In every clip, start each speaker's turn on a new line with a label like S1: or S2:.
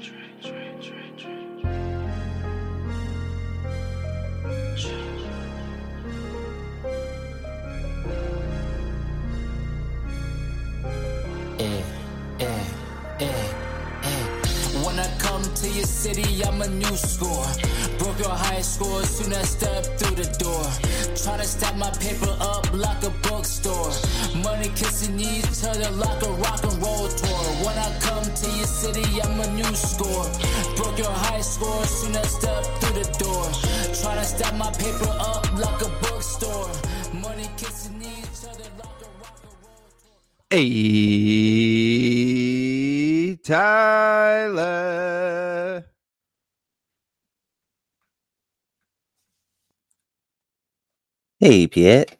S1: 追追追追。Your city, I'm a new score. Broke your high score soon I step through the door. Tryna stack my paper up like a bookstore. Money kissing each other like a rock and roll tour. When I come to your city, I'm a new score. Broke your high score soon I step through the door. Tryna stack my paper up like a bookstore. Money kissing each other like a rock and roll tour.
S2: Hey, Tyler.
S3: Hey, Piet.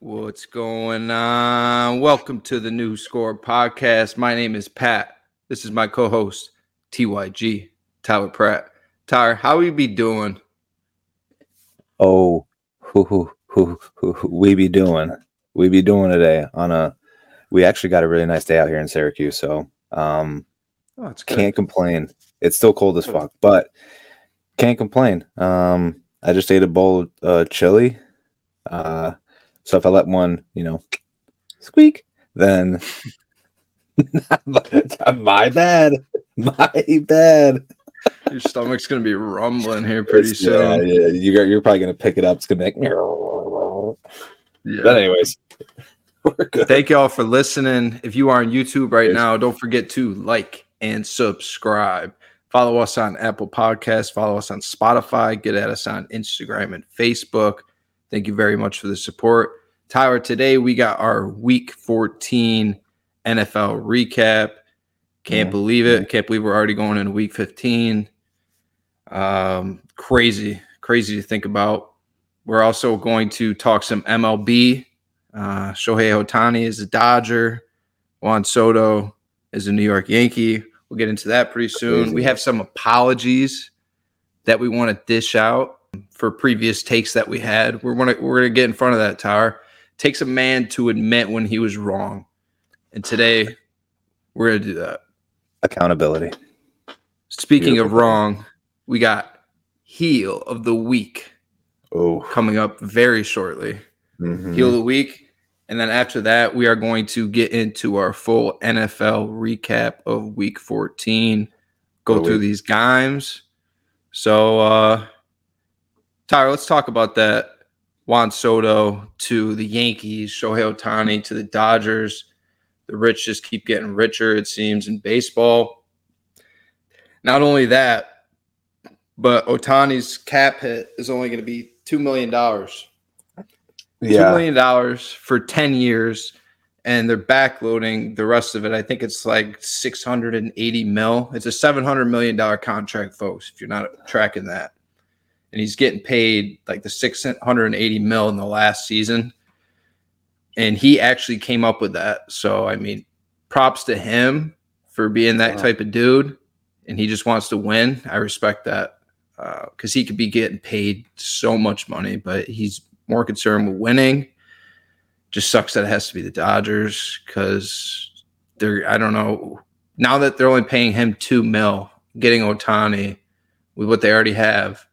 S2: What's going on? Welcome to the New Score podcast. My name is Pat. This is my co-host, TYG, Tyler Pratt. Tyler, how we be doing?
S3: Oh, who, who, who, who, who we be doing? We be doing today on a. We actually got a really nice day out here in Syracuse, so um,
S2: Oh,
S3: can't complain. It's still cold as fuck, but can't complain. Um, I just ate a bowl of uh, chili. Uh, so if I let one, you know, squeak, then my bad, my bad.
S2: Your stomach's gonna be rumbling here pretty
S3: It's-
S2: soon.
S3: yeah, you're you're probably gonna pick it up. It's gonna like.
S2: Yeah.
S3: But anyways.
S2: Thank y'all for listening. If you are on YouTube right
S3: Yes.
S2: now, don't forget to like and subscribe. Follow us on Apple Podcasts. Follow us on Spotify. Get at us on Instagram and Facebook. Thank you very much for the support. Tyler, today we got our week 14 NFL recap. Can't
S3: Yeah.
S2: believe it. Can't believe we're already going into week 15. Um, crazy, crazy to think about. We're also going to talk some MLB. Uh, Shohei Ohtani is a Dodger. Juan Soto is a New York Yankee. We'll get into that pretty soon. We have some apologies that we want to dish out for previous takes that we had. We're gonna we're gonna get in front of that tower. Takes a man to admit when he was wrong, and today we're gonna do that.
S3: Accountability.
S2: Speaking of wrong, we got heel of the week
S3: Oh,
S2: coming up very shortly.
S3: mhm.
S2: heel of the week. And then after that, we are going to get into our full NFL recap of week 14, go
S3: a
S2: through these games. So, uh, Tyler, let's talk about that. Juan Soto to the Yankees, Shohei Ohtani to the Dodgers. The rich just keep getting richer, it seems, in baseball. Not only that, but Ohtani's cap hit is only going to be $2 million two
S3: yeah,
S2: million dollars for 10 years and they're backloading the rest of it. I think it's like 680 mil. It's a 700 million dollar contract folks if you're not tracking that. And he's getting paid like the 680 mil in the last season. And he actually came up with that. So i mean props to him for being that
S3: Wow.
S2: type of dude. And he just wants to win. I respect that uh, because he could be getting paid so much money but he's more concerned with winning. Just sucks that it has to be the Dodgers because they're I don't know now that they're only paying him two mil, getting Ohtani with what they already have.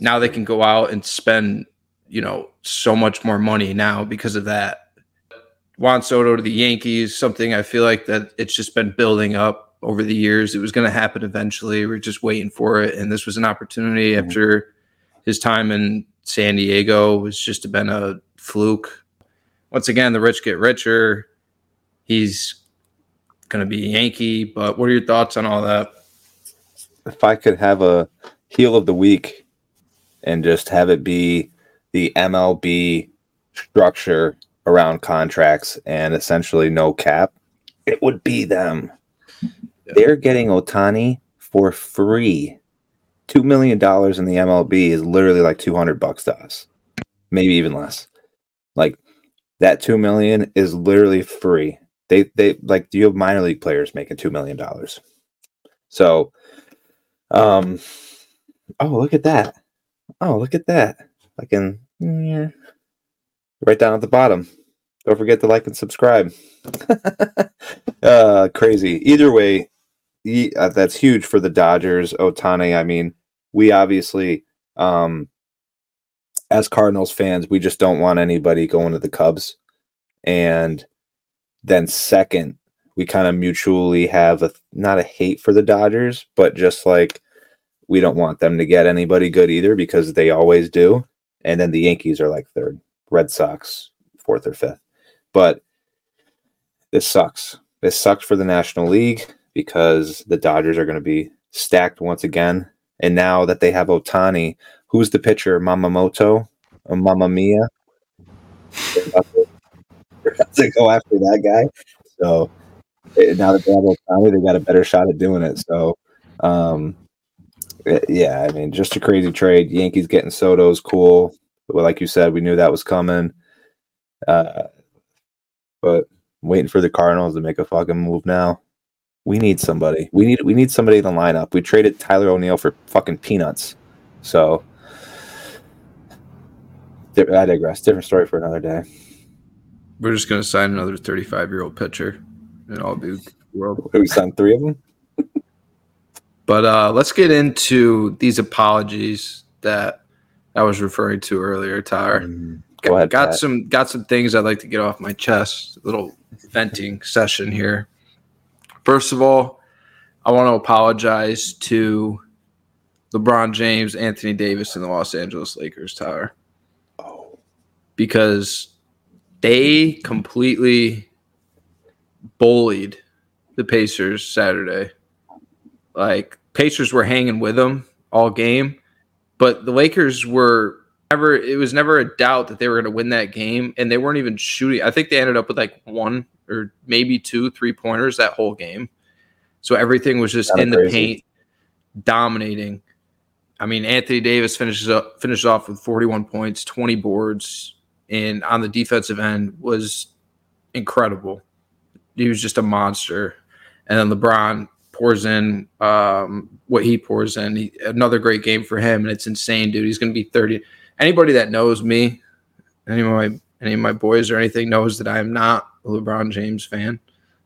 S2: Now they can go out and spend you know so much more money now because of that. Juan Soto to the Yankees, something I feel like that it's just been building up over the years. It was going to happen eventually. We're just waiting for it, and this was an opportunity
S3: Mhm.
S2: after his time in San Diego was just been a fluke. Once again, the rich get richer. He's going to be Yankee, but what are your thoughts on all that?
S3: if I could have a heel of the week and just have it be the MLB structure around contracts and essentially no cap, it would be them.
S2: Yeah.
S3: They're getting Ohtani for free. Two million dollars in the MLB is literally like two hundred bucks to us, maybe even less. Like that two million is literally free. They they like you have minor league players making two million dollars. So, um, oh look at that! Oh look at that! I can yeah. right down at the bottom. Don't forget to like and subscribe. uh, crazy. Either way, he, uh, that's huge for the Dodgers. Ohtani, I mean, we obviously, um, as Cardinals fans, we just don't want anybody going to the Cubs. And then second, we kind of mutually have a not a hate for the Dodgers, but just like we don't want them to get anybody good either because they always do. And then the Yankees are like third, Red Sox fourth or fifth. But this sucks. This sucks for the National League because the Dodgers are going to be stacked once again. And now that they have Ohtani, who's the pitcher? Mamamoto? Or Mamma Mia? They're about to- go after that guy. So eh, now that they have Ohtani, they got a better shot at doing it. So, um, eh, yeah, I mean, just a crazy trade. Yankees getting Soto's cool. Like you said, we knew that was coming. Uh, but waiting for the Cardinals to make a fucking move now. We need somebody. We need we need somebody in the lineup. We traded Tyler O'Neill for fucking peanuts. So I digress. Different story for another day.
S2: We're just gonna sign another 35 year old pitcher, and all be world.
S3: We signed three of them.
S2: But uh, let's get into these apologies that I was referring to earlier, Tyler.
S3: Go ahead.
S2: got
S3: Pat.
S2: some got some things I'd like to get off my chest. A little venting session here. First of all, I want to apologize to LeBron James, Anthony Davis, and the Los Angeles Lakers, Tyler,
S3: Oh,
S2: because they completely bullied the Pacers Saturday. Like Pacers were hanging with them all game, but the Lakers were never. It was never a doubt that they were going to win that game, and they weren't even shooting. I think they ended up with like one or maybe two three pointers that whole game. So everything was just
S3: Kinda
S2: in the
S3: crazy.
S2: paint, dominating. I mean, Anthony Davis finishes up finishes off with 41 points, 20 boards, and on the defensive end was incredible. He was just a monster. And then LeBron pours in um, what he pours in. He, another great game for him, and it's insane, dude. He's going to be 30. Anybody that knows me, any of my any of my boys or anything knows that I am not a LeBron James fan,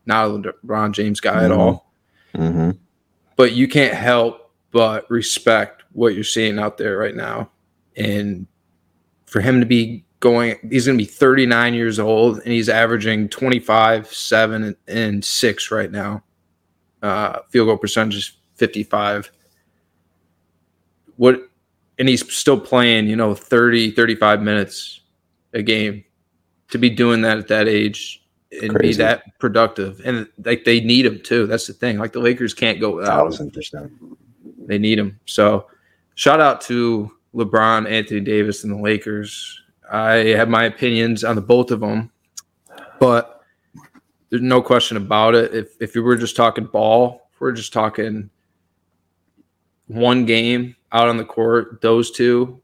S2: not a LeBron James guy at
S3: Mhm.
S2: all
S3: hmm
S2: but you can't help but respect what you're seeing out there right now. And for him to be going, he's going to be 39 years old and he's averaging 25, 7, and, and 6 right now. Uh, field goal percentage is 55. What, and he's still playing, you know, 30, 35 minutes a game to be doing that at that age and be that productive. And like they need him too. That's the thing. Like the Lakers can't go without
S3: thousand percent.
S2: They need him. So shout out to LeBron, Anthony Davis, and the Lakers. I have my opinions on the both of them, but there's no question about it. If if we were just talking ball, if we're just talking one game out on the court, those two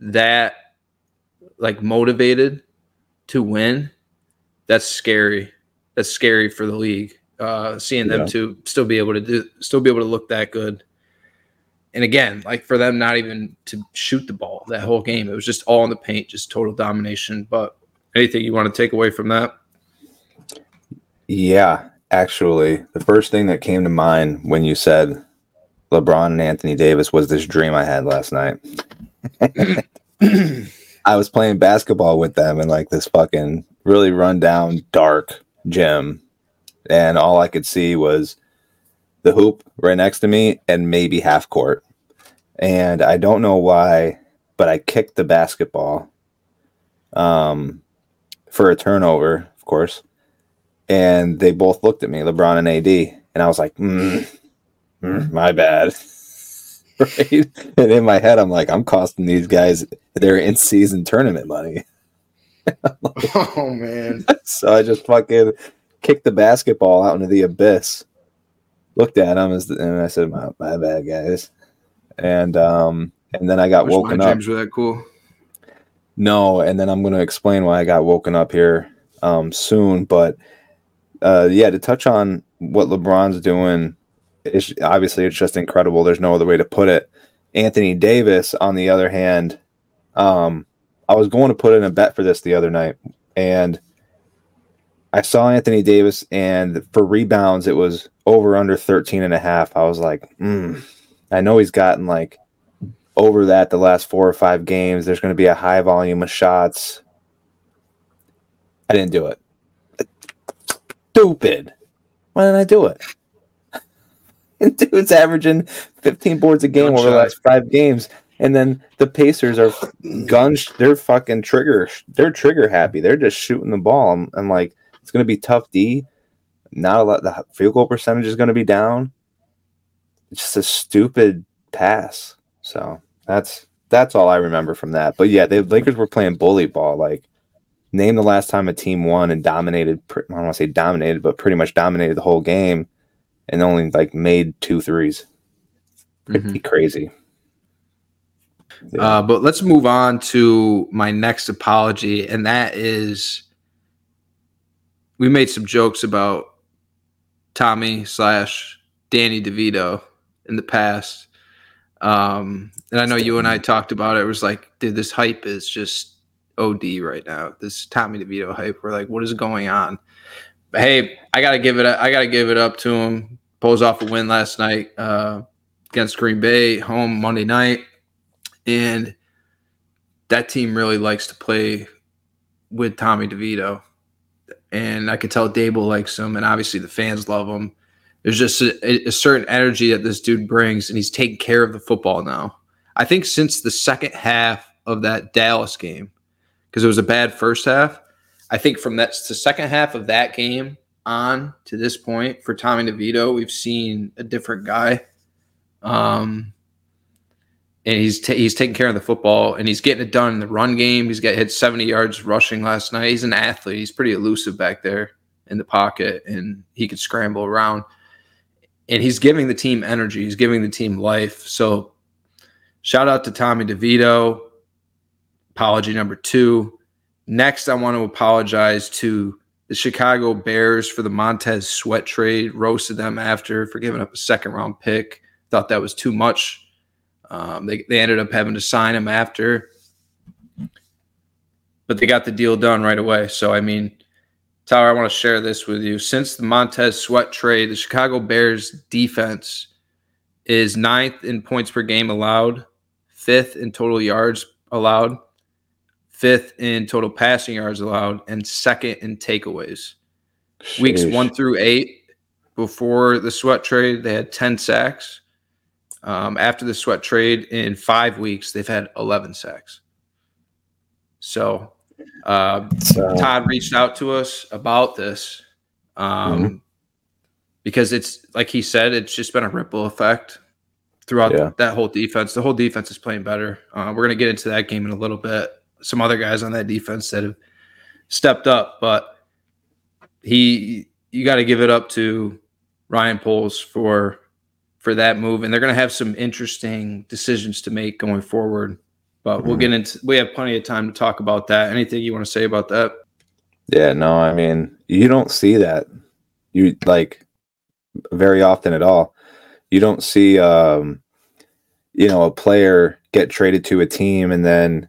S2: that like motivated to win, that's scary. That's scary for the league. Uh, seeing them
S3: Yeah.
S2: to still be able to do, still be able to look that good. And again, like for them not even to shoot the ball that whole game, it was just all in the paint, just total domination. But anything you want to take away from that?
S3: Yeah, actually, the first thing that came to mind when you said LeBron and Anthony Davis was this dream I had last night. I was playing basketball with them in like this fucking really run down, dark gym, and all I could see was the hoop right next to me and maybe half court. And I don't know why, but I kicked the basketball um, for a turnover, of course and they both looked at me, LeBron and AD, and I was like, mm, mm, "My bad." right? And in my head, I'm like, "I'm costing these guys their in-season tournament money."
S2: oh man,
S3: so I just fucking kicked the basketball out into the abyss. Looked at him as, and I said, "My, my bad, guys." And um, and then I got
S2: my
S3: woken up.
S2: were that cool.
S3: No, and then I'm going to explain why I got woken up here um, soon. But uh, yeah, to touch on what LeBron's doing, it's, obviously it's just incredible. There's no other way to put it. Anthony Davis, on the other hand, um, I was going to put in a bet for this the other night, and I saw Anthony Davis, and for rebounds, it was over under 13 and a half. I was like, mm, I know he's gotten like over that the last four or five games. There's going to be a high volume of shots. I didn't do it. Stupid. Why didn't I do it? And dude's averaging 15 boards a game
S2: Gun
S3: over the last five games. And then the Pacers are guns. They're fucking trigger. They're trigger happy. They're just shooting the ball. I'm, I'm like, it's going to be tough D. Not a lot. The field goal percentage is going to be down. It's just a stupid pass. So that's that's all I remember from that. But yeah, the Lakers were playing bully ball. Like, name the last time a team won and dominated. I don't want to say dominated, but pretty much dominated the whole game, and only like made two threes. Pretty mm-hmm. crazy. Yeah.
S2: Uh, but let's move on to my next apology, and that is we made some jokes about Tommy slash Danny DeVito in the past. Um, and I know you and I talked about it. It was like, dude, this hype is just OD right now. This Tommy DeVito hype. We're like, what is going on? But hey, I gotta give it. I gotta give it up to him. Pulls off a win last night uh, against Green Bay, home Monday night, and that team really likes to play with Tommy DeVito. And I could tell Daboll likes him, and obviously the fans love him. There's just a, a certain energy that this dude brings, and he's taking care of the football now. I think since the second half of that Dallas game, because it was a bad first half, I think from that the second half of that game on to this point for Tommy DeVito, we've seen a different guy. Um, and he's ta he's taking care of the football and he's getting it done in the run game. He's got hit 70 yards rushing last night. He's an athlete. He's pretty elusive back there in the pocket and he could scramble around. And he's giving the team energy. He's giving the team life. So shout out to Tommy DeVito. Apology number two. Next, I want to apologize to the Chicago Bears for the Montez Sweat trade. Roasted them after for giving up a second round pick. Thought that was too much. Um, they, they ended up having to sign him after, but they got the deal done right away. So, I mean, Tyler, I want to share this with you. Since the Montez Sweat trade, the Chicago Bears defense is ninth in points per game allowed, fifth in total yards allowed, fifth in total passing yards allowed, and second in takeaways. Weeks one through eight, before the Sweat trade, they had 10 sacks. Um, after the Sweat trade, in five weeks, they've had 11 sacks. So, uh,
S3: So,
S2: Todd reached out to us about this um,
S3: Mhm.
S2: because it's like he said, it's just been a ripple effect throughout
S3: Yeah.
S2: that whole defense. The whole defense is playing better. Uh, we're going to get into that game in a little bit. Some other guys on that defense that have stepped up, but he, you got to give it up to Ryan Poles for for that move, and they're going to have some interesting decisions to make going forward. But we'll get into. We have plenty of time to talk about that. Anything you want to say about that?
S3: yeah, no, I mean, you don't see that. You like very often at all. You don't see, um, you know, a player get traded to a team and then,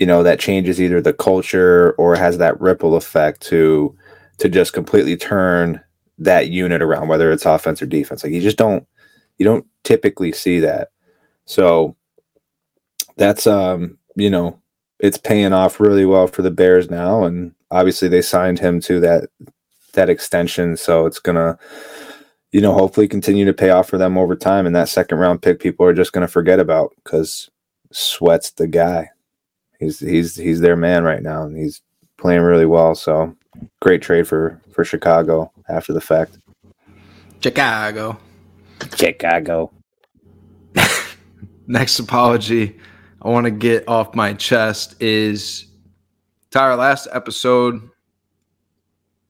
S3: you know, that changes either the culture or has that ripple effect to to just completely turn that unit around, whether it's offense or defense. Like you just don't you don't typically see that. So that's um, you know, it's paying off really well for the Bears now, and obviously they signed him to that that extension, so it's gonna, you know, hopefully continue to pay off for them over time. And that second round pick, people are just gonna forget about because Sweat's the guy. He's he's he's their man right now, and he's playing really well. So great trade for for Chicago after the fact.
S2: Chicago.
S3: Chicago.
S2: Next apology I want to get off my chest is Tyler. Last episode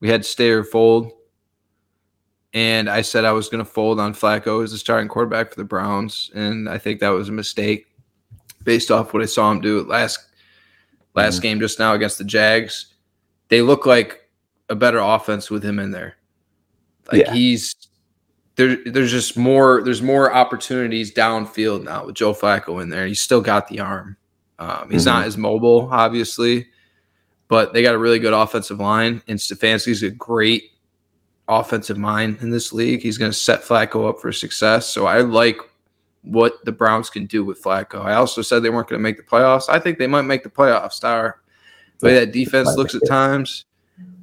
S2: we had stay or fold, and I said I was going to fold on Flacco as the starting quarterback for the Browns, and I think that was a mistake based off what I saw him do last last
S3: Mhm.
S2: game just now against the Jags. They look like a better offense with him in there. Like
S3: Yeah.
S2: he's there. There's just more. There's more opportunities downfield now with Joe Flacco in there. He's still got the arm. Um, he's not as mobile, obviously, but they got a really good offensive line, and Stefanski's a great offensive mind in this league. He's going to set Flacco up for success. So I like what the Browns can do with Flacco. I also said they weren't going to make the playoffs. I think they might make the playoffs. Star, the way that defense looks at times,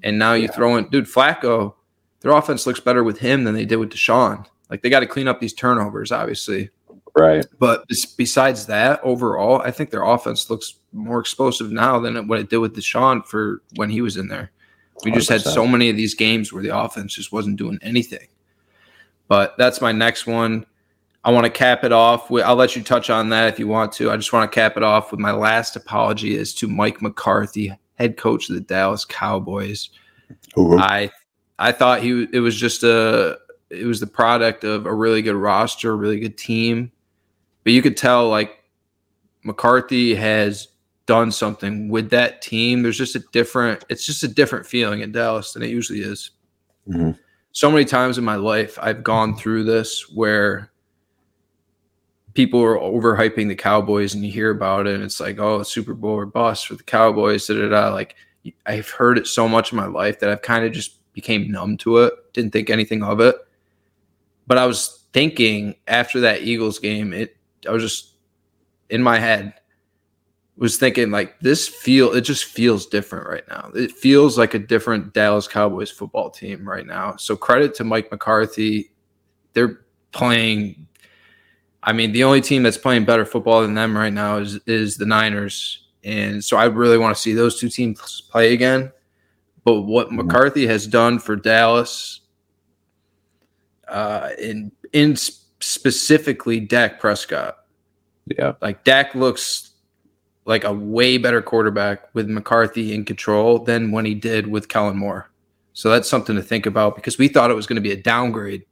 S2: and now you yeah. throw in, dude, Flacco. Their offense looks better with him than they did with Deshaun. Like they got to clean up these turnovers, obviously.
S3: Right.
S2: But besides that, overall, I think their offense looks more explosive now than what it did with Deshaun for when he was in there. We just 100%. had so many of these games where the offense just wasn't doing anything. But that's my next one. I want to cap it off. With, I'll let you touch on that if you want to. I just want to cap it off with my last apology is to Mike McCarthy, head coach of the Dallas Cowboys. Ooh. I I thought he it was just a it was the product of a really good roster, a really good team, but you could tell like McCarthy has done something with that team. There's just a different it's just a different feeling in Dallas than it usually is. Mm-hmm. So many times in my life I've gone through this where people are overhyping the Cowboys and you hear about it and it's like, oh, Super Bowl or bust for the Cowboys, da da da. Like I've heard it so much in my life that I've kind of just became numb to it, didn't think anything of it. But I was thinking after that Eagles game, it I was just in my head was thinking like this feel it just feels different right now. It feels like a different Dallas Cowboys football team right now. So credit to Mike McCarthy. They're playing I mean, the only team that's playing better football than them right now is is the Niners, and so I really want to see those two teams play again. But what mm-hmm. McCarthy has done for Dallas, uh, in in specifically Dak Prescott,
S3: yeah,
S2: like Dak looks like a way better quarterback with McCarthy in control than when he did with Kellen Moore. So that's something to think about because we thought it was going to be a downgrade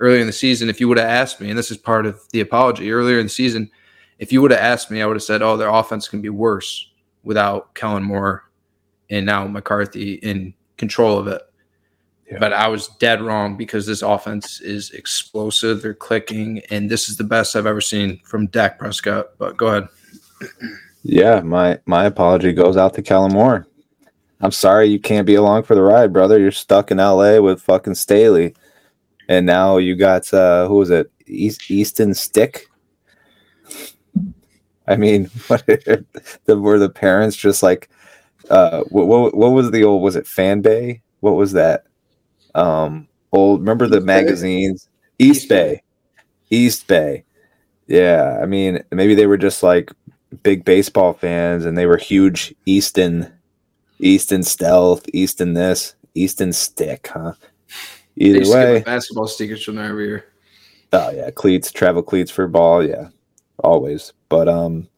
S2: earlier in the season, if you would have asked me, and this is part of the apology earlier in the season, if you would have asked me, I would have said, "Oh, their offense can be worse without Kellen Moore and now McCarthy in control of it." Yeah. But I was dead wrong because this offense is explosive. They're clicking, and this is the best I've ever seen from Dak Prescott. But go ahead.
S3: Yeah, my my apology goes out to Kellen Moore. I'm sorry you can't be along for the ride, brother. You're stuck in LA with fucking Staley and now you got uh, who was it? East, Easton Stick. I mean, what the, were the parents just like, uh, what, what, what was the old? Was it Fan Bay? What was that? Um, old. Remember the East magazines? Bay? East Bay. East Bay. Yeah, I mean, maybe they were just like big baseball fans, and they were huge Easton, Easton Stealth, Easton this, Easton Stick, huh? Either way,
S2: basketball stickers from there every year.
S3: Oh yeah, cleats, travel cleats for ball, yeah, always. But um,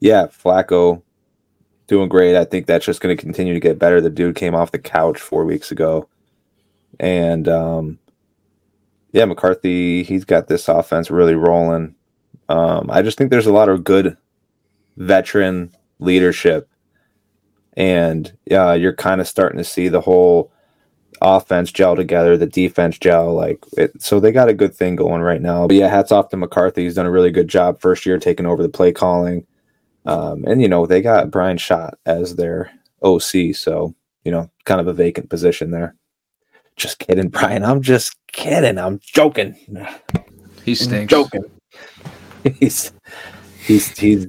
S3: yeah, Flacco doing great. I think that's just going to continue to get better. The dude came off the couch four weeks ago, and um, yeah, McCarthy, he's got this offense really rolling. Um, I just think there's a lot of good veteran leadership, and yeah, you're kind of starting to see the whole offense gel together, the defense gel. Like, it, so they got a good thing going right now. But yeah, hats off to McCarthy. He's done a really good job first year taking over the play calling. Um, and, you know, they got Brian Schott as their OC. So, you know, kind of a vacant position there. Just kidding, Brian. I'm just kidding. I'm joking.
S2: He stinks.
S3: I'm joking. he's he's he's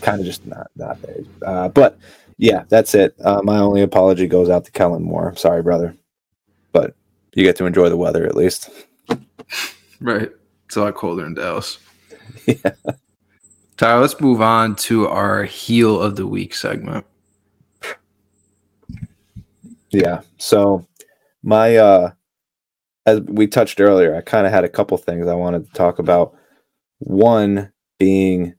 S3: kind of just not not there. Uh, but yeah, that's it. Uh, my only apology goes out to Kellen Moore. Sorry, brother but you get to enjoy the weather at least.
S2: Right. It's a lot colder in Dallas. yeah. Tyler, let's move on to our heel of the week segment.
S3: Yeah. So my uh as we touched earlier, I kind of had a couple things I wanted to talk about. One being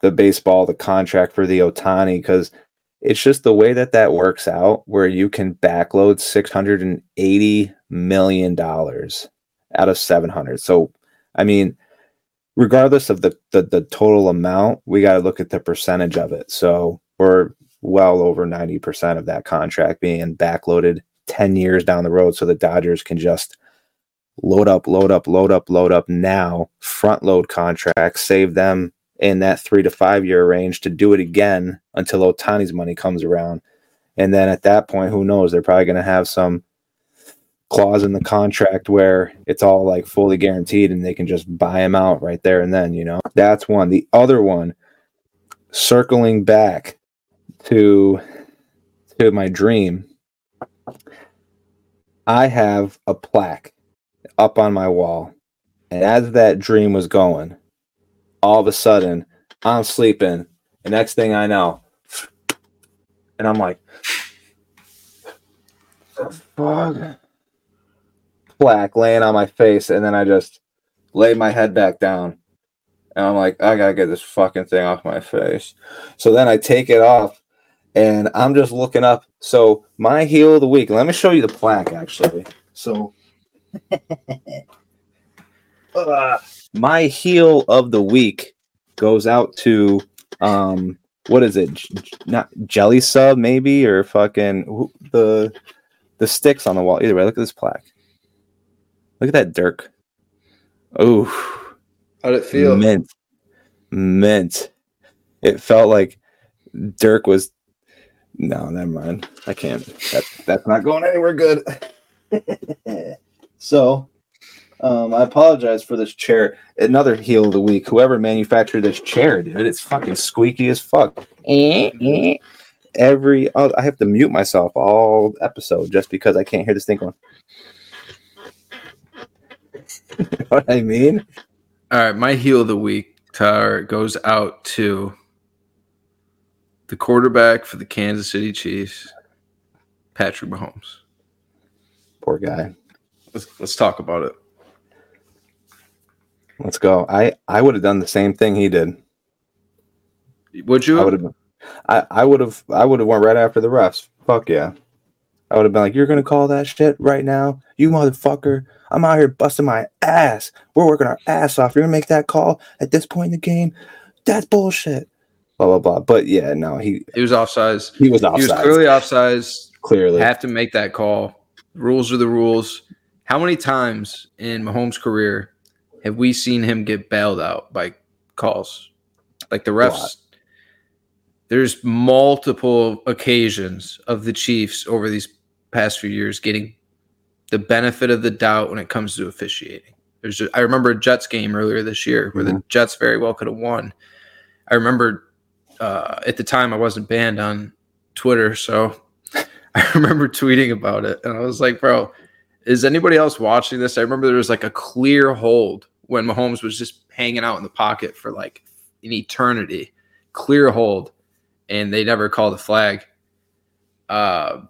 S3: the baseball, the contract for the Ohtani, because it's just the way that that works out where you can backload 680 million dollars out of 700 so i mean regardless of the the, the total amount we got to look at the percentage of it so we're well over 90% of that contract being backloaded 10 years down the road so the dodgers can just load up load up load up load up now front load contracts save them in that three to five year range to do it again until Ohtani's money comes around. And then at that point, who knows? They're probably going to have some clause in the contract where it's all like fully guaranteed and they can just buy him out right there and then, you know. That's one. The other one, circling back to to my dream, I have a plaque up on my wall. And as that dream was going, all of a sudden I'm sleeping. The next thing I know, and I'm like, fuck plaque laying on my face, and then I just lay my head back down. And I'm like, I gotta get this fucking thing off my face. So then I take it off and I'm just looking up. So my heel of the week, let me show you the plaque actually. So uh, my heel of the week goes out to um what is it? J- not jelly sub maybe or fucking the the sticks on the wall. Either way, look at this plaque. Look at that Dirk. Oh,
S2: How'd it feel?
S3: mint, mint. It felt like Dirk was. No, never mind. I can't. That, that's not going anywhere good. so, um, I apologize for this chair. Another heel of the week. Whoever manufactured this chair, dude, it's fucking squeaky as fuck. Every oh, I have to mute myself all episode just because I can't hear this thing going. You know what I mean?
S2: All right, my heel of the week, goes out to the quarterback for the Kansas City Chiefs, Patrick Mahomes.
S3: Poor guy.
S2: Let's let's talk about it.
S3: Let's go. I I would have done the same thing he did.
S2: Would you?
S3: I would have. I I would have. I would have went right after the refs. Fuck yeah. I would have been like, "You're gonna call that shit right now, you motherfucker! I'm out here busting my ass. We're working our ass off. You're gonna make that call at this point in the game? That's bullshit." Blah blah blah. But yeah, no, he
S2: he was offsides.
S3: he was
S2: He was clearly offsides.
S3: clearly.
S2: Have to make that call. Rules are the rules. How many times in Mahomes' career have we seen him get bailed out by calls? Like the refs. There's multiple occasions of the Chiefs over these past few years getting the benefit of the doubt when it comes to officiating. There's just, I remember a Jets game earlier this year where the Jets very well could have won. I remember uh, at the time I wasn't banned on Twitter, so I remember tweeting about it, and I was like, "Bro, is anybody else watching this?" I remember there was like a clear hold when Mahomes was just hanging out in the pocket for like an eternity, clear hold, and they never called a flag. Uh,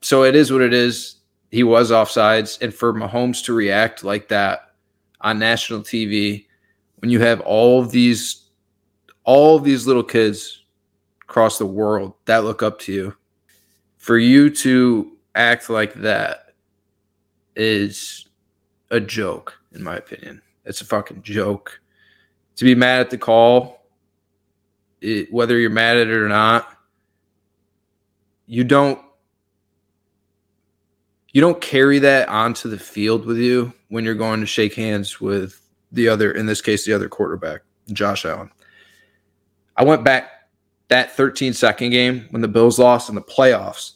S2: so it is what it is. He was offsides, and for Mahomes to react like that on national TV, when you have all of these, all of these little kids across the world that look up to you, for you to act like that is a joke, in my opinion. It's a fucking joke. To be mad at the call, it, whether you're mad at it or not, you don't you don't carry that onto the field with you when you're going to shake hands with the other, in this case, the other quarterback, Josh Allen. I went back that 13 second game when the Bills lost in the playoffs.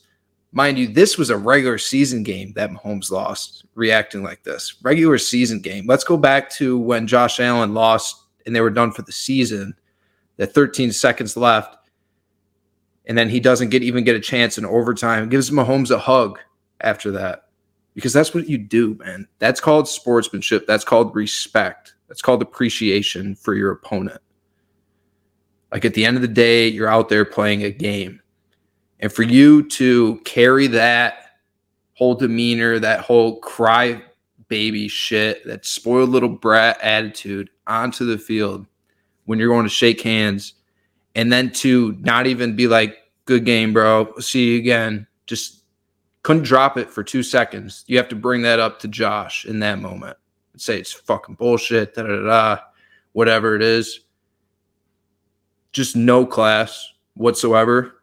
S2: Mind you, this was a regular season game that Mahomes lost, reacting like this. Regular season game. Let's go back to when Josh Allen lost and they were done for the season. The 13 seconds left, and then he doesn't get even get a chance in overtime. Gives Mahomes a hug after that because that's what you do, man. That's called sportsmanship. That's called respect. That's called appreciation for your opponent. Like at the end of the day, you're out there playing a game. And for you to carry that whole demeanor, that whole cry baby shit, that spoiled little brat attitude onto the field when you're going to shake hands, and then to not even be like, good game, bro, see you again. Just couldn't drop it for two seconds. You have to bring that up to Josh in that moment and say it's fucking bullshit, da da da, whatever it is. Just no class whatsoever.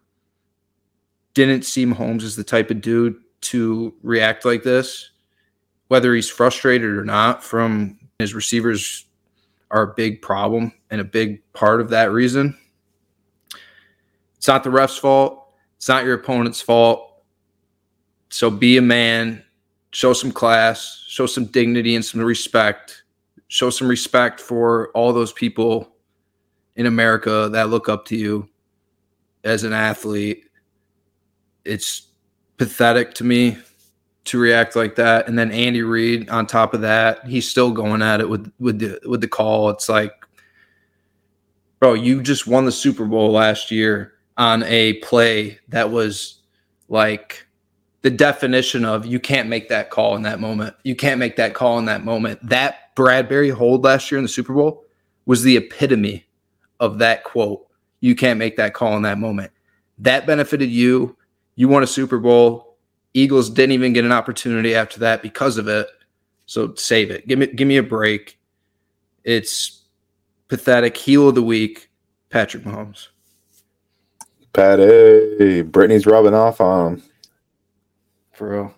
S2: Didn't seem Holmes as the type of dude to react like this, whether he's frustrated or not from his receivers are a big problem and a big part of that reason. It's not the ref's fault. It's not your opponent's fault. So be a man, show some class, show some dignity and some respect. Show some respect for all those people in America that look up to you as an athlete. It's pathetic to me to react like that. And then Andy Reid on top of that, he's still going at it with with the with the call. It's like, bro, you just won the Super Bowl last year on a play that was like the definition of you can't make that call in that moment. You can't make that call in that moment. That Bradbury hold last year in the Super Bowl was the epitome of that quote. You can't make that call in that moment. That benefited you. You won a Super Bowl Eagles didn't even get an opportunity after that because of it. So save it. Give me give me a break. It's pathetic. Heel of the week, Patrick Mahomes.
S3: Patty, Brittany's rubbing off on him.
S2: For real.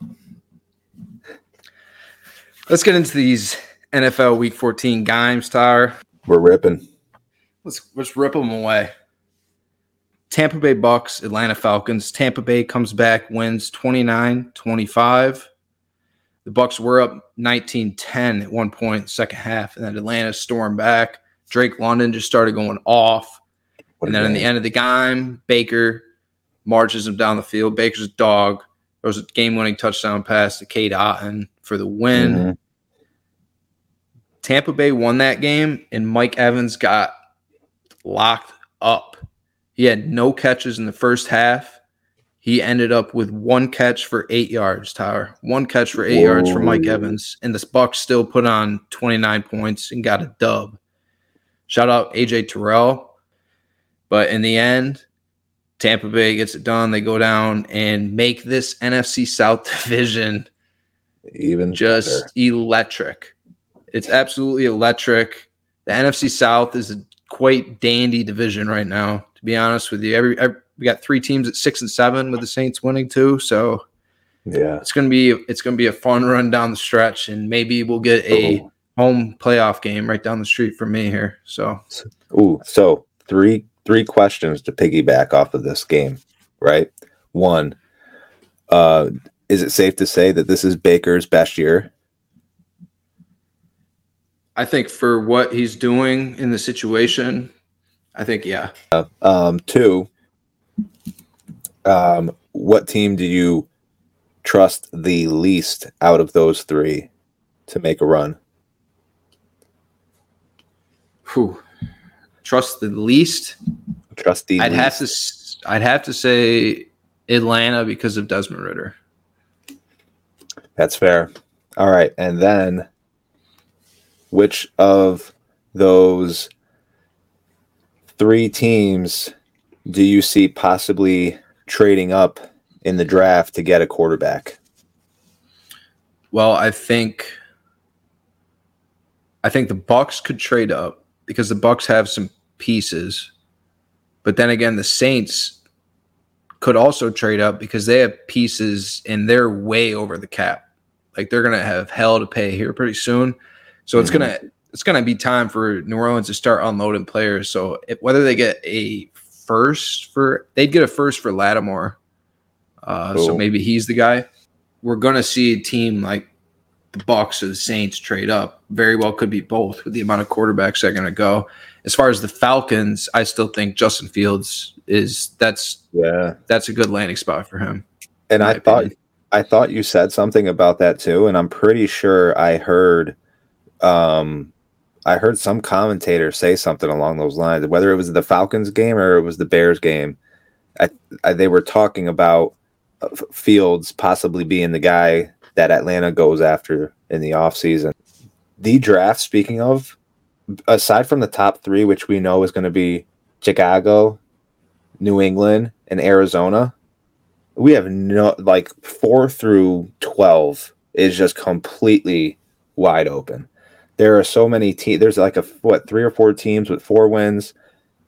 S2: Let's get into these NFL Week 14 games, Tyler.
S3: We're ripping.
S2: Let's let's rip them away. Tampa Bay Bucks, Atlanta Falcons. Tampa Bay comes back, wins 29-25. The Bucks were up 19-10 at one point, second half, and then Atlanta stormed back. Drake London just started going off. What and then in the end of the game, Baker marches him down the field. Baker's a dog. There was a game-winning touchdown pass to Cade Otton for the win. Mm-hmm. Tampa Bay won that game, and Mike Evans got locked up he had no catches in the first half. He ended up with one catch for eight yards, Tyler. One catch for eight Whoa. yards for Mike Evans. And the Bucks still put on 29 points and got a dub. Shout out AJ Terrell. But in the end, Tampa Bay gets it done. They go down and make this NFC South division
S3: even
S2: just better. electric. It's absolutely electric. The NFC South is a quite dandy division right now To be honest with you. Every, every, we got three teams at six and seven with the Saints winning too. So
S3: yeah,
S2: it's gonna be it's gonna be a fun run down the stretch, and maybe we'll get a oh. home playoff game right down the street from me here. So,
S3: ooh, so three three questions to piggyback off of this game, right? One, uh, is it safe to say that this is Baker's best year?
S2: I think for what he's doing in the situation, I think yeah.
S3: Uh, um, two. Um, what team do you trust the least out of those three to make a run?
S2: Who trust the least?
S3: Trust the.
S2: I'd
S3: least.
S2: have to. I'd have to say Atlanta because of Desmond Ridder.
S3: That's fair. All right, and then which of those three teams do you see possibly trading up in the draft to get a quarterback?
S2: Well, I think I think the Bucks could trade up because the Bucks have some pieces. But then again, the Saints could also trade up because they have pieces and they're way over the cap. Like they're gonna have hell to pay here pretty soon. So mm-hmm. it's gonna it's going to be time for New Orleans to start unloading players. So if, whether they get a first for, they'd get a first for Lattimore. Uh, cool. So maybe he's the guy. We're going to see a team like the Bucks or the Saints trade up. Very well could be both with the amount of quarterbacks they're going to go. As far as the Falcons, I still think Justin Fields is that's
S3: yeah
S2: that's a good landing spot for him.
S3: And I opinion. thought I thought you said something about that too, and I'm pretty sure I heard um I heard some commentator say something along those lines, whether it was the Falcons game or it was the Bears game. I, I, they were talking about uh, Fields possibly being the guy that Atlanta goes after in the offseason. The draft, speaking of, aside from the top three, which we know is going to be Chicago, New England, and Arizona, we have no like four through 12 is just completely wide open there are so many teams. There's like a what three or four teams with four wins,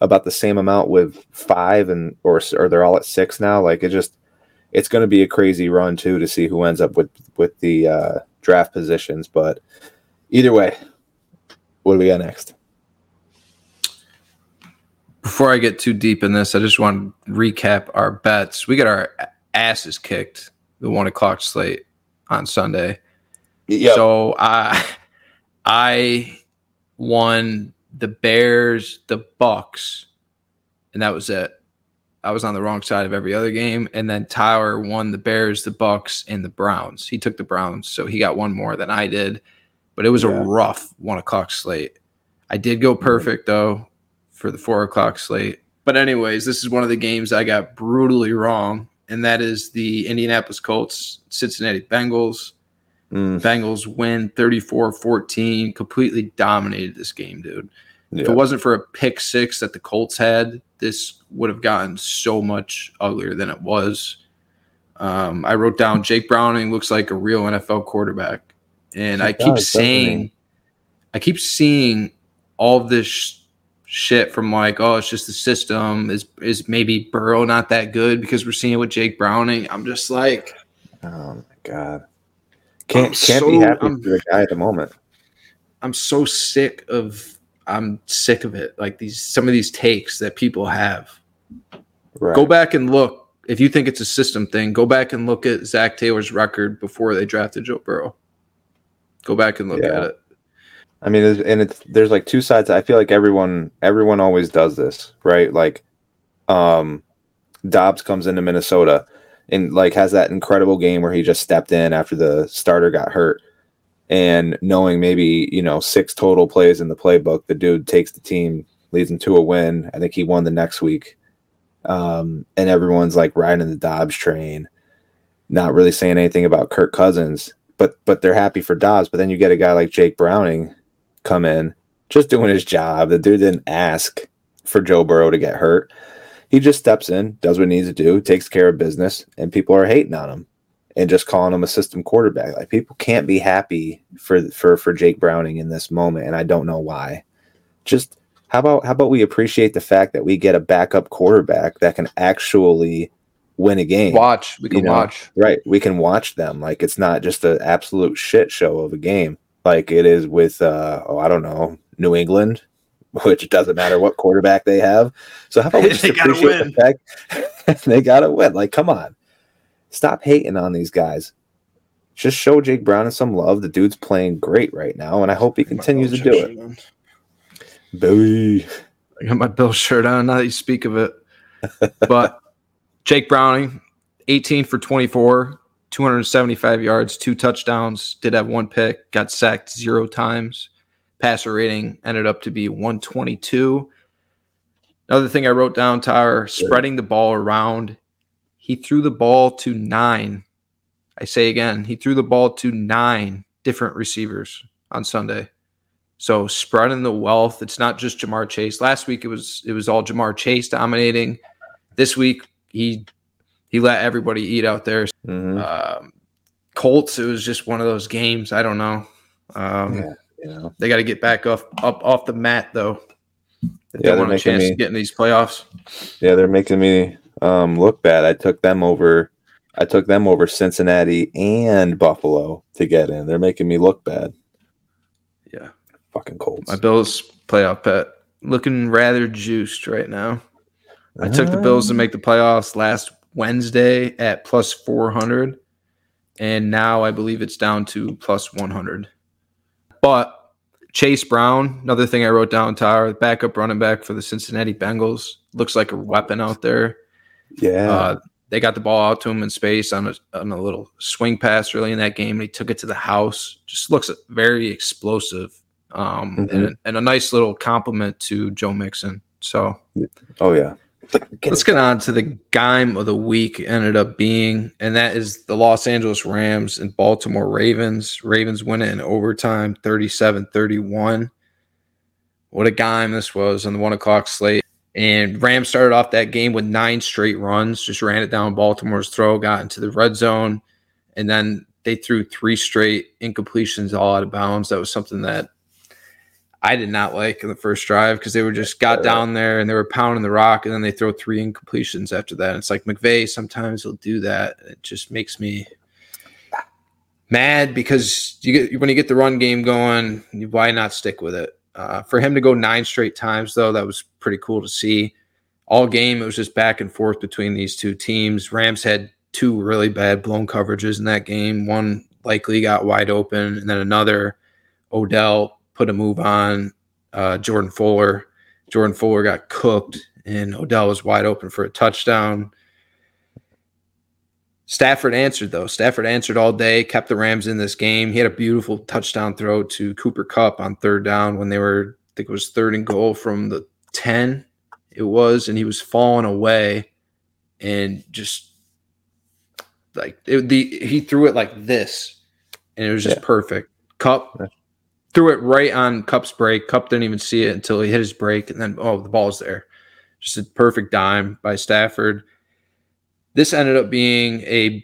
S3: about the same amount with five, and or or they're all at six now. Like it just, it's going to be a crazy run too to see who ends up with with the uh, draft positions. But either way, what do we got next?
S2: Before I get too deep in this, I just want to recap our bets. We got our asses kicked the one o'clock slate on Sunday.
S3: Yeah.
S2: So I I won the Bears, the Bucks, and that was it. I was on the wrong side of every other game, and then Tyler won the Bears, the Bucks, and the Browns. He took the Browns, so he got one more than I did. But it was
S3: Yeah.
S2: a rough one o'clock slate. I did go perfect though for the four o'clock slate. But anyways, this is one of the games I got brutally wrong, and that is the Indianapolis Colts, Cincinnati Bengals.
S3: Mm,
S2: Bengals win 34-14, completely dominated this game, dude. If it wasn't for a pick six that the Colts had, this would have gotten so much uglier than it was. Um, I wrote down Jake Browning looks like a real NFL quarterback, and I keep
S3: does, doesn't
S2: saying? I keep seeing all this sh- shit from like, oh, it's just the system. Is is maybe Burrow not that good because we're seeing it with Jake Browning? I'm just like,
S3: Oh my god. Can't
S2: I'm
S3: can't be happy
S2: I'm-
S3: for the guy at the moment.
S2: I'm so sick of I'm sick of it. Like these some of these takes that people have.
S3: Right.
S2: Go back and look. If you think it's a system thing, go back and look at Zac Taylor's record before they drafted Joe Burrow. Go back and look
S3: Yeah.
S2: at it.
S3: I mean, and it's there's like two sides. I feel like everyone everyone always does this, right? Like, um, Dobbs comes into Minnesota and like has that incredible game where he just stepped in after the starter got hurt, and knowing maybe you know six total plays in the playbook, the dude takes the team, leads them to a win. I think he won the next week, um, and everyone's like riding the Dobbs train, not really saying anything about Kirk Cousins, but but they're happy for Dobbs. But then you get a guy like Jake Browning come in, just doing his job. The dude didn't ask for Joe Burrow to get hurt. He just steps in, does what he needs to do, takes care of business, and people are hating on him and just calling him a system quarterback. Like people can't be happy for for for Jake Browning in this moment, and I don't know why. Just how about how about we appreciate the fact that we get a backup quarterback that can actually win a game.
S2: Watch. We can
S3: You know,
S2: watch.
S3: Right. We can watch them. Like it's not just an absolute shit show of a game like it is with uh oh, I don't know, New England, which doesn't matter what quarterback they have. So how about we just appreciate
S2: win.
S3: the fact they gotta win? Like, come on. Stop hating on these guys. Just show Jake Brown some love. The dude's playing great right now, and I hope he continues to do it. Billy.
S2: I got my Bill shirt on now that you speak of it. but Jake Browning, 18 for 24, 275 yards, two touchdowns, did have one pick, got sacked zero times. Passer rating ended up to be 122. Another thing I wrote down, Tyler, spreading the ball around. He threw the ball to nine. I say again, he threw the ball to nine different receivers on Sunday. So spreading the wealth. It's not just Ja'Marr Chase. Last week it was it was all Ja'Marr Chase dominating. This week he he let everybody eat out there.
S3: Mhm.
S2: Um, Colts. It was just one of those games. I don't know. Um,
S3: Yeah, know.
S2: They got to get back up up off the mat though. If
S3: Yeah,
S2: they
S3: they're
S2: want a
S3: making
S2: chance
S3: me-
S2: to get in these playoffs.
S3: Yeah, they're making me um, look bad. I took them over. I took them over Cincinnati and Buffalo to get in. They're making me look bad.
S2: Yeah.
S3: Fucking Colts.
S2: My Bills playoff bet looking rather juiced right now. I took the Bills to
S3: Um,
S2: make the playoffs last Wednesday at plus 400, and now I believe it's down to plus 100. But Chase Brown, another thing I wrote down, Tyler, backup running back for the Cincinnati Bengals, looks like a weapon out there.
S3: Yeah.
S2: Uh, they got the ball out to him in space on a, on a little swing pass early in that game, and he took it to the house. Just looks very explosive, um,
S3: Mhm.
S2: and, and a nice little compliment to Joe Mixon. So
S3: oh yeah.
S2: let's get on to the game of the week. Ended up being, and that is the Los Angeles Rams and Baltimore Ravens. Ravens win it in overtime, 37-31. What a game this was on the one o'clock slate. And Rams started off that game with nine straight runs, just ran it down Baltimore's throw, got into the red zone, and then they threw three straight incompletions all out of bounds. That was something that I did not like in the first drive because they were just got down there and they were pounding the rock, and then they throw three incompletions after that. It's like McVay sometimes he'll do that. It just makes me mad because you get when you get the run game going, why not stick with it? Uh, for him to go nine straight times, though, that was pretty cool to see. All game, it was just back and forth between these two teams. Rams had two really bad blown coverages in that game. One likely got wide open, and then another, Odell put a move on uh, Jordan Fuller. Jordan Fuller got cooked, and Odell was wide open for a touchdown. Stafford answered though. Stafford answered all day, kept the Rams in this game. He had a beautiful touchdown throw to Cooper Kupp on third down when they were, I think it was third and goal from the 10. It was, and he was falling away and just like it, the he threw it like this, and it was just
S3: Yeah.
S2: perfect. Kupp
S3: Yeah.
S2: threw it right on Kupp's break. Kupp didn't even see it until he hit his break, and then oh, the ball's there. Just a perfect dime by Stafford. This ended up being a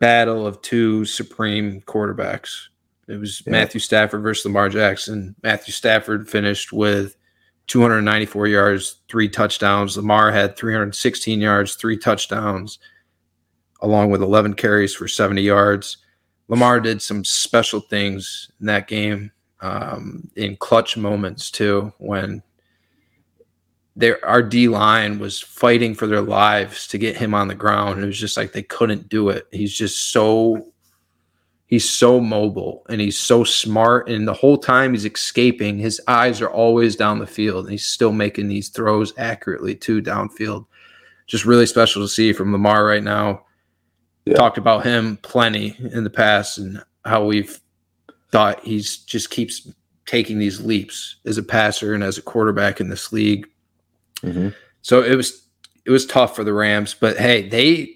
S2: battle of two supreme quarterbacks. It was
S3: Yeah.
S2: Matthew Stafford versus Lamar Jackson. Matthew Stafford finished with 294 yards, three touchdowns. Lamar had 316 yards, three touchdowns, along with 11 carries for 70 yards. Lamar did some special things in that game um, in clutch moments too, when their our D line was fighting for their lives to get him on the ground. It was just like they couldn't do it. He's just so he's so mobile and he's so smart. And the whole time he's escaping, his eyes are always down the field. And he's still making these throws accurately too downfield. Just really special to see from Lamar right now.
S3: Yeah.
S2: Talked about him plenty in the past and how we've thought he's just keeps taking these leaps as a passer and as a quarterback in this league.
S3: Mhm.
S2: So it was it was tough for the Rams, but hey, they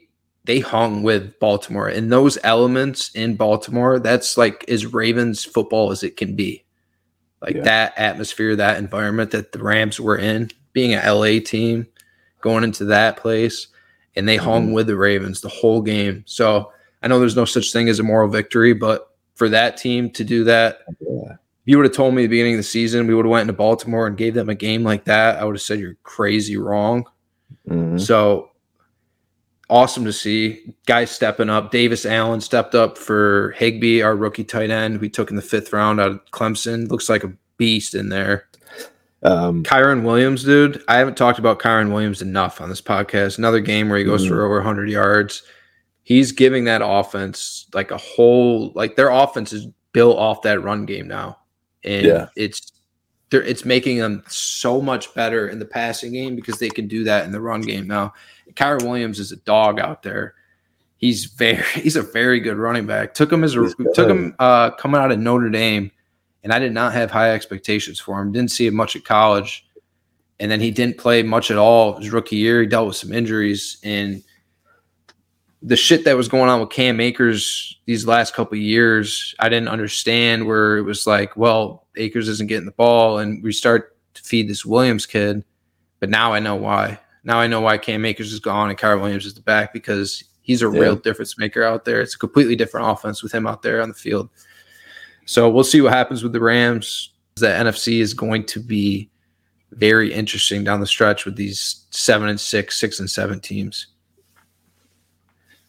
S2: they hung with Baltimore and those elements in Baltimore, that's like as Ravens football as it can be. Like
S3: Yeah.
S2: that atmosphere, that environment that the Rams were in, being an LA team, going into that place, and they hung
S3: Mhm.
S2: with the Ravens the whole game. So I know there's no such thing as a moral victory, but for that team to do that,
S3: Yeah.
S2: You would have told me at the beginning of the season we would have went into Baltimore and gave them a game like that, I would have said you're crazy wrong.
S3: Mhm.
S2: So awesome to see guys stepping up. Davis Allen stepped up for Higbee, our rookie tight end. We took in the fifth round out of Clemson. Looks like a beast in there.
S3: Um,
S2: Kyren Williams, dude. I haven't talked about Kyren Williams enough on this podcast. Another game where he goes
S3: Mhm.
S2: for over 100 yards. He's giving that offense like a whole like their offense is built off that run game now, and
S3: Yeah.
S2: it's they're, it's making them so much better in the passing game because they can do that in the run game now. Kyren Williams is a dog out there. He's very he's a very good running back. Took him as a took him uh, coming out of Notre Dame and I did not have high expectations for him. Didn't see him much at college, and then he didn't play much at all his rookie year. He dealt with some injuries, and the shit that was going on with Cam Akers these last couple of years, I didn't understand. Where it was like, well, Akers isn't getting the ball, and we start to feed this Williams kid. But now I know why. Now I know why Cam Akers is gone and Kyren Williams is the back because he's a
S3: Yeah.
S2: real difference maker out there. It's a completely different offense with him out there on the field. So we'll see what happens with the Rams. The NFC is going to be very interesting down the stretch with these seven and six, six and seven teams.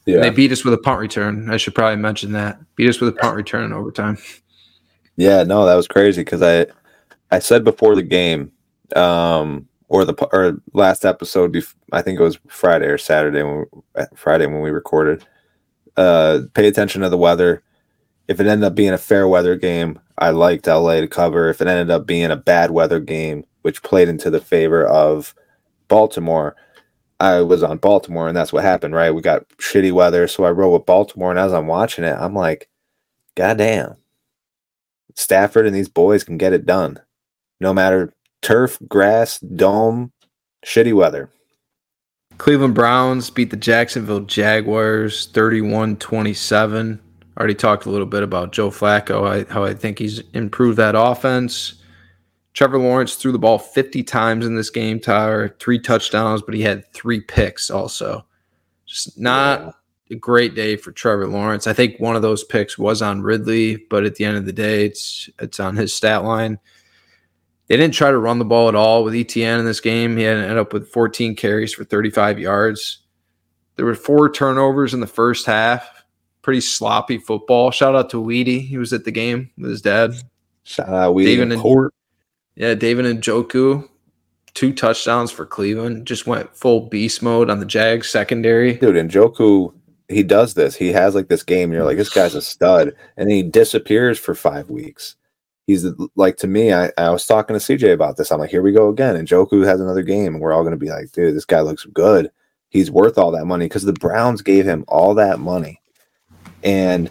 S3: Yeah.
S2: They beat us with a punt return. I should probably mention that. Beat us with a punt return in overtime.
S3: Yeah, no, that was crazy because I I said before the game, um, or the or last episode, bef- I think it was Friday or Saturday when we, Friday when we recorded. Uh, pay attention to the weather. If it ended up being a fair weather game, I liked LA to cover. If it ended up being a bad weather game, which played into the favor of Baltimore, I was on Baltimore, and that's what happened. Right, we got shitty weather, so I rode with Baltimore, and as I'm watching it, I'm like, God damn. Stafford and these boys can get it done. No matter turf, grass, dome, shitty weather.
S2: Cleveland Browns beat the Jacksonville Jaguars 31 27. Already talked a little bit about Joe Flacco, how I think he's improved that offense. Trevor Lawrence threw the ball 50 times in this game, Tyler, three touchdowns, but he had three picks also. Just not a great day for Trevor Lawrence. I think one of those picks was on Ridley, but at the end of the day, it's it's on his stat line. They didn't try to run the ball at all with ETN in this game. He ended up with 14 carries for 35 yards. There were four turnovers in the first half. Pretty sloppy football. Shout out to Weedy. He was at the game with his dad.
S3: Shout out we
S2: David
S3: in
S2: and-
S3: court.
S2: Yeah, David Njoku, two touchdowns for Cleveland. Just went full beast mode on the Jags secondary.
S3: Dude, Njoku, he does this. He has like this game. You're like, this guy's a stud, and he disappears for five weeks. He's like to me. I, I was talking to CJ about this. I'm like, here we go again. Njoku has another game, and we're all going to be like, dude, this guy looks good. He's worth all that money because the Browns gave him all that money, and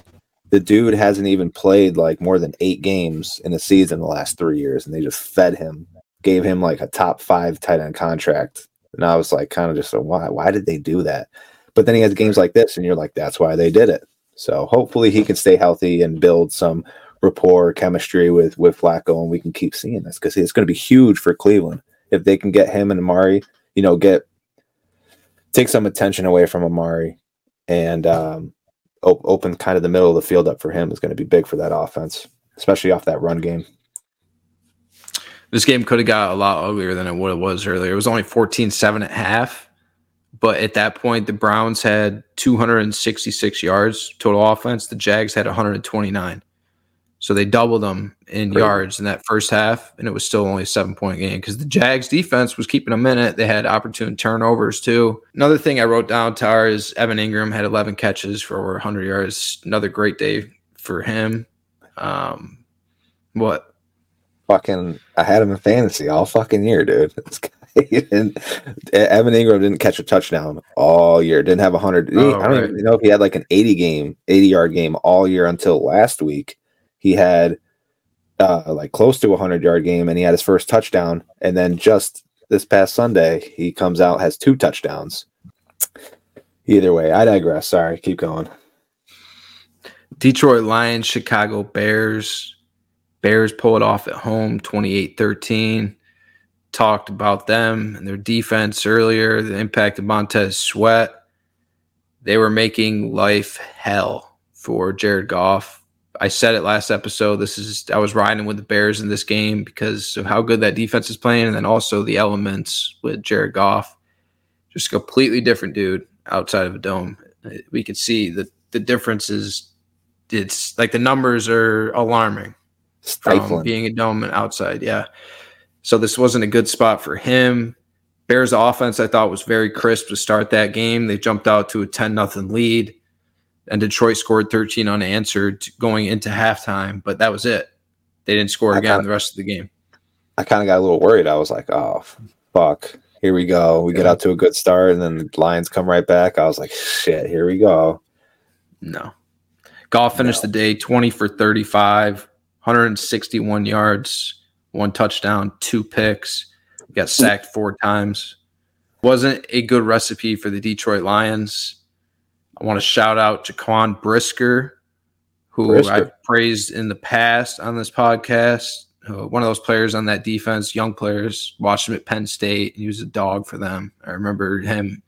S3: the dude hasn't even played like more than eight games in a season the last three years, and they just fed him, gave him like a top five tight end contract. And I was like, kind of just why? Why did they do that? But then he has games like this, and you're like, that's why they did it. So hopefully he can stay healthy and build some rapport, chemistry with with Flacco, and we can keep seeing this because it's going to be huge for Cleveland if they can get him and Amari. You know, get take some attention away from Amari and um, op- open kind of the middle of the field up for him is going to be big for that offense, especially off that run game.
S2: This game could have got a lot uglier than it what it was earlier. It was only 14-7 at half, but at that point the Browns had 266 yards total offense. The Jags had 129. So they doubled them in Great. yards in that first half, and it was still only a seven point game because the Jags defense was keeping them in it. They had opportune turnovers too. Another thing I wrote down, Tower, is Evan Engram had 11 catches for over 100 yards. Another great day for him. Um, what?
S3: Fucking, I had him in fantasy all fucking year, dude. This guy didn't, Evan Engram didn't catch a touchdown all year. Didn't have 100. Oh, I don't right. even know if he had like an 80 game, 80 yard game all year until last week he had uh, like close to a hundred yard game, and he had his first touchdown. And then just this past Sunday, he comes out has two touchdowns. Either way, I digress. Sorry, keep going.
S2: Detroit Lions, Chicago Bears. Bears pull it off at home 28 13. Talked about them and their defense earlier, the impact of Montez Sweat. They were making life hell for Jared Goff I said it last episode. This is I was riding with the Bears in this game because of how good that defense is playing, and then also the elements with Jared Goff. Just a completely different dude outside of a dome. We could see that the difference is it's like the numbers are alarming Stifling. from being a dome and outside. Yeah. So this wasn't a good spot for him. Bears offense I thought was very crisp to start that game. They jumped out to a 10 nothing lead and Detroit scored 13 unanswered going into halftime, but that was it. They didn't score again kinda, the rest of the game.
S3: I kind of got a little worried. I was like, oh, fuck. Here we go. We yeah. get out to a good start, and then the Lions come right back. I was like, shit, here we go.
S2: No. Goff finished no. the day 20 for 35, 161 yards, one touchdown, two picks. Got sacked four times. Wasn't a good recipe for the Detroit Lions I want to shout out Jaquan Brisker, who Brisker. I've praised in the past on this podcast. Uh, one of those players on that defense, young players. Watched him at Penn State. and He was a dog for them. I remember him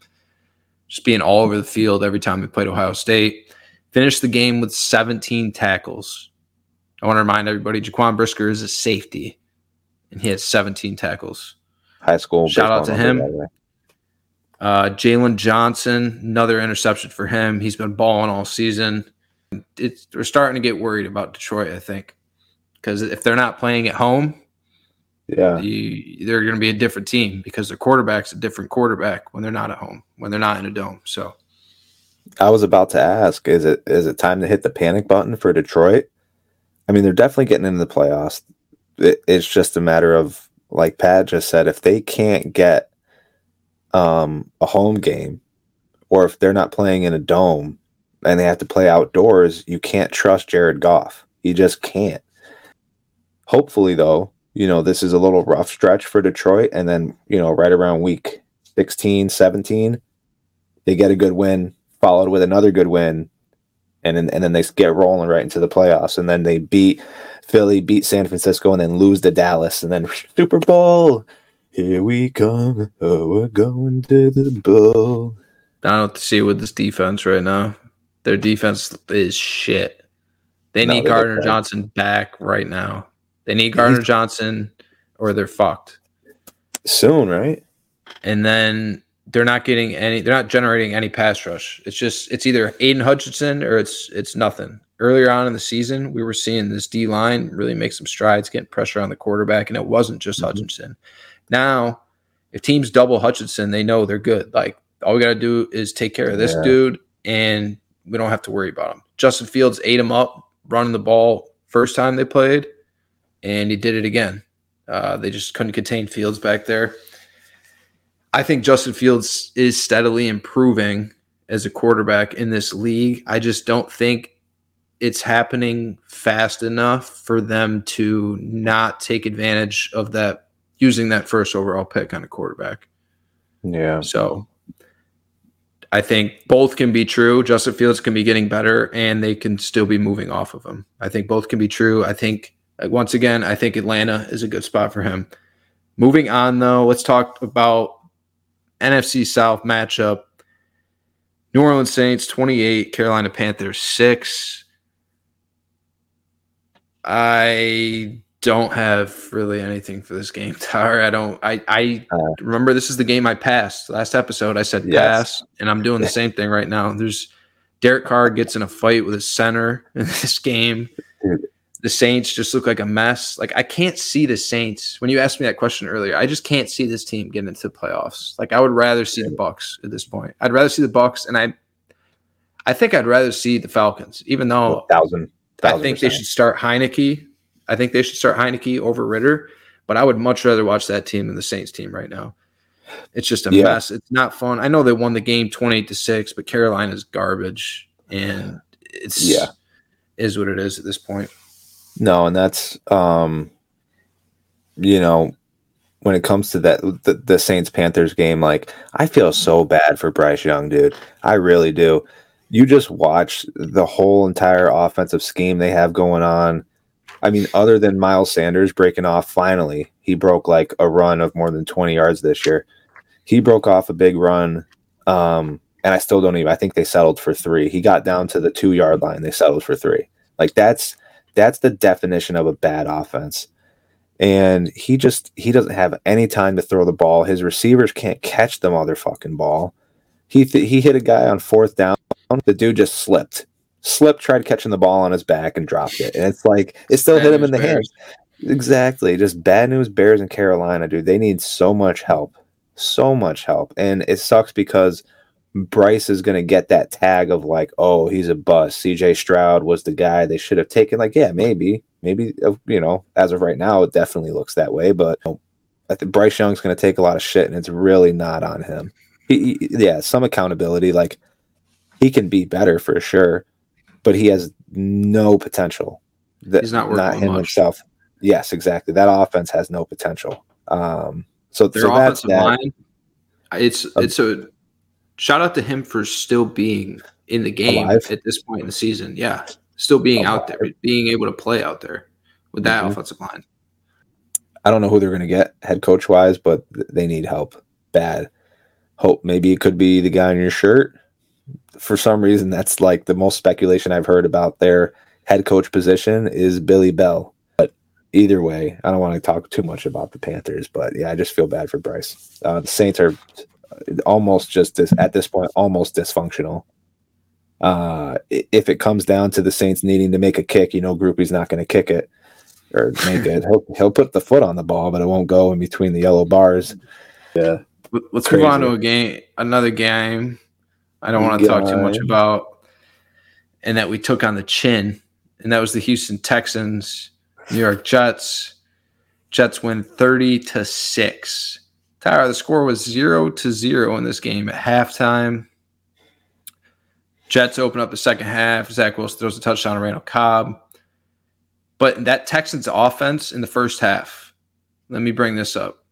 S2: just being all over the field every time he played Ohio State. Finished the game with 17 tackles. I want to remind everybody Jaquan Brisker is a safety, and he has 17 tackles.
S3: High school.
S2: Shout out to him. Uh, Jaylon Johnson, another interception for him. He's been balling all season. It's, we're starting to get worried about Detroit, I think, because if they're not playing at home,
S3: yeah,
S2: you, they're going to be a different team because their quarterback's a different quarterback when they're not at home, when they're not in a dome. So,
S3: I was about to ask: is it is it time to hit the panic button for Detroit? I mean, they're definitely getting into the playoffs. It, it's just a matter of, like Pat just said, if they can't get um, a home game, or if they're not playing in a dome and they have to play outdoors, you can't trust Jared Goff. You just can't. Hopefully, though, you know, this is a little rough stretch for Detroit. And then, you know, right around week 16, 17, they get a good win, followed with another good win. And then, and then they get rolling right into the playoffs. And then they beat Philly, beat San Francisco, and then lose to Dallas. And then Super Bowl. Here we come. Oh, we're going to the bowl.
S2: I don't see with this defense right now. Their defense is shit. They no, need Gardner Johnson back right now. They need Gardner Johnson or they're fucked.
S3: Soon, right?
S2: And then they're not getting any. They're not generating any pass rush. It's just it's either Aidan Hutchinson or it's it's nothing. Earlier on in the season, we were seeing this D line really make some strides, getting pressure on the quarterback, and it wasn't just mm-hmm. Hutchinson. Now, if teams double Hutchinson, they know they're good. Like all we got to do is take care of this yeah. dude, and we don't have to worry about him. Justin Fields ate him up running the ball first time they played, and he did it again. Uh, they just couldn't contain Fields back there. I think Justin Fields is steadily improving as a quarterback in this league. I just don't think it's happening fast enough for them to not take advantage of that using that first overall pick on a quarterback.
S3: Yeah.
S2: So I think both can be true. Justin Fields can be getting better and they can still be moving off of him. I think both can be true. I think once again, I think Atlanta is a good spot for him. Moving on though, let's talk about NFC South matchup. New Orleans Saints 28, Carolina Panthers 6. I don't have really anything for this game, Tyler. I don't. I I uh, remember this is the game I passed last episode. I said yes. pass, and I'm doing the same thing right now. There's Derek Carr gets in a fight with a center in this game. The Saints just look like a mess. Like I can't see the Saints. When you asked me that question earlier, I just can't see this team getting into the playoffs. Like I would rather see the Bucks at this point. I'd rather see the Bucks, and I, I think I'd rather see the Falcons, even though
S3: thousand.
S2: I think percent. they should start Heinicke I think they should start Heinicke over Ridder, but I would much rather watch that team than the Saints team right now. It's just a yeah. mess. It's not fun. I know they won the game 28 to 6, but Carolina's garbage and it's yeah. is what it is at this point.
S3: No, and that's um you know, when it comes to that the, the Saints Panthers game, like I feel so bad for Bryce Young, dude. I really do. You just watch the whole entire offensive scheme they have going on I mean, other than Miles Sanders breaking off finally, he broke like a run of more than 20 yards this year. He broke off a big run. Um, and I still don't even I think they settled for three. He got down to the two yard line, they settled for three. Like that's that's the definition of a bad offense. And he just he doesn't have any time to throw the ball. His receivers can't catch the motherfucking ball. He th- he hit a guy on fourth down. The dude just slipped slipped, tried catching the ball on his back and dropped it. And it's like it still bad hit him in the Bears. hands. Exactly. Just bad news Bears and Carolina, dude. They need so much help. So much help. And it sucks because Bryce is going to get that tag of like, oh, he's a bust. CJ Stroud was the guy they should have taken. Like, yeah, maybe, maybe, uh, you know, as of right now, it definitely looks that way. But I think Bryce Young's going to take a lot of shit, and it's really not on him. He, he, yeah, some accountability. Like, he can be better for sure but he has no potential.
S2: That, He's not, not him much. himself.
S3: Yes, exactly. That offense has no potential. Um, so
S2: their
S3: so
S2: offensive that, line, it's uh, it's a shout out to him for still being in the game alive. at this point in the season. Yeah, still being alive. out there, being able to play out there with that mm-hmm. offensive line.
S3: I don't know who they're going to get head coach wise, but they need help bad. Hope maybe it could be the guy on your shirt for some reason, that's like the most speculation I've heard about their head coach position is Billy Bell. But either way, I don't want to talk too much about the Panthers, but yeah, I just feel bad for Bryce. Uh, the Saints are almost just this, at this point almost dysfunctional. Uh, if it comes down to the Saints needing to make a kick, you know, Grupe's not going to kick it or make it. He'll, he'll put the foot on the ball, but it won't go in between the yellow bars.
S2: Yeah. Let's Crazy. move on to a game, another game I don't want to talk too much about, and that we took on the chin, and that was the Houston Texans, New York Jets. Jets win 30 to 6. Tyler, the score was 0 to 0 in this game at halftime. Jets open up the second half. Zach Wilson throws a touchdown to Randall Cobb. But that Texans offense in the first half, let me bring this up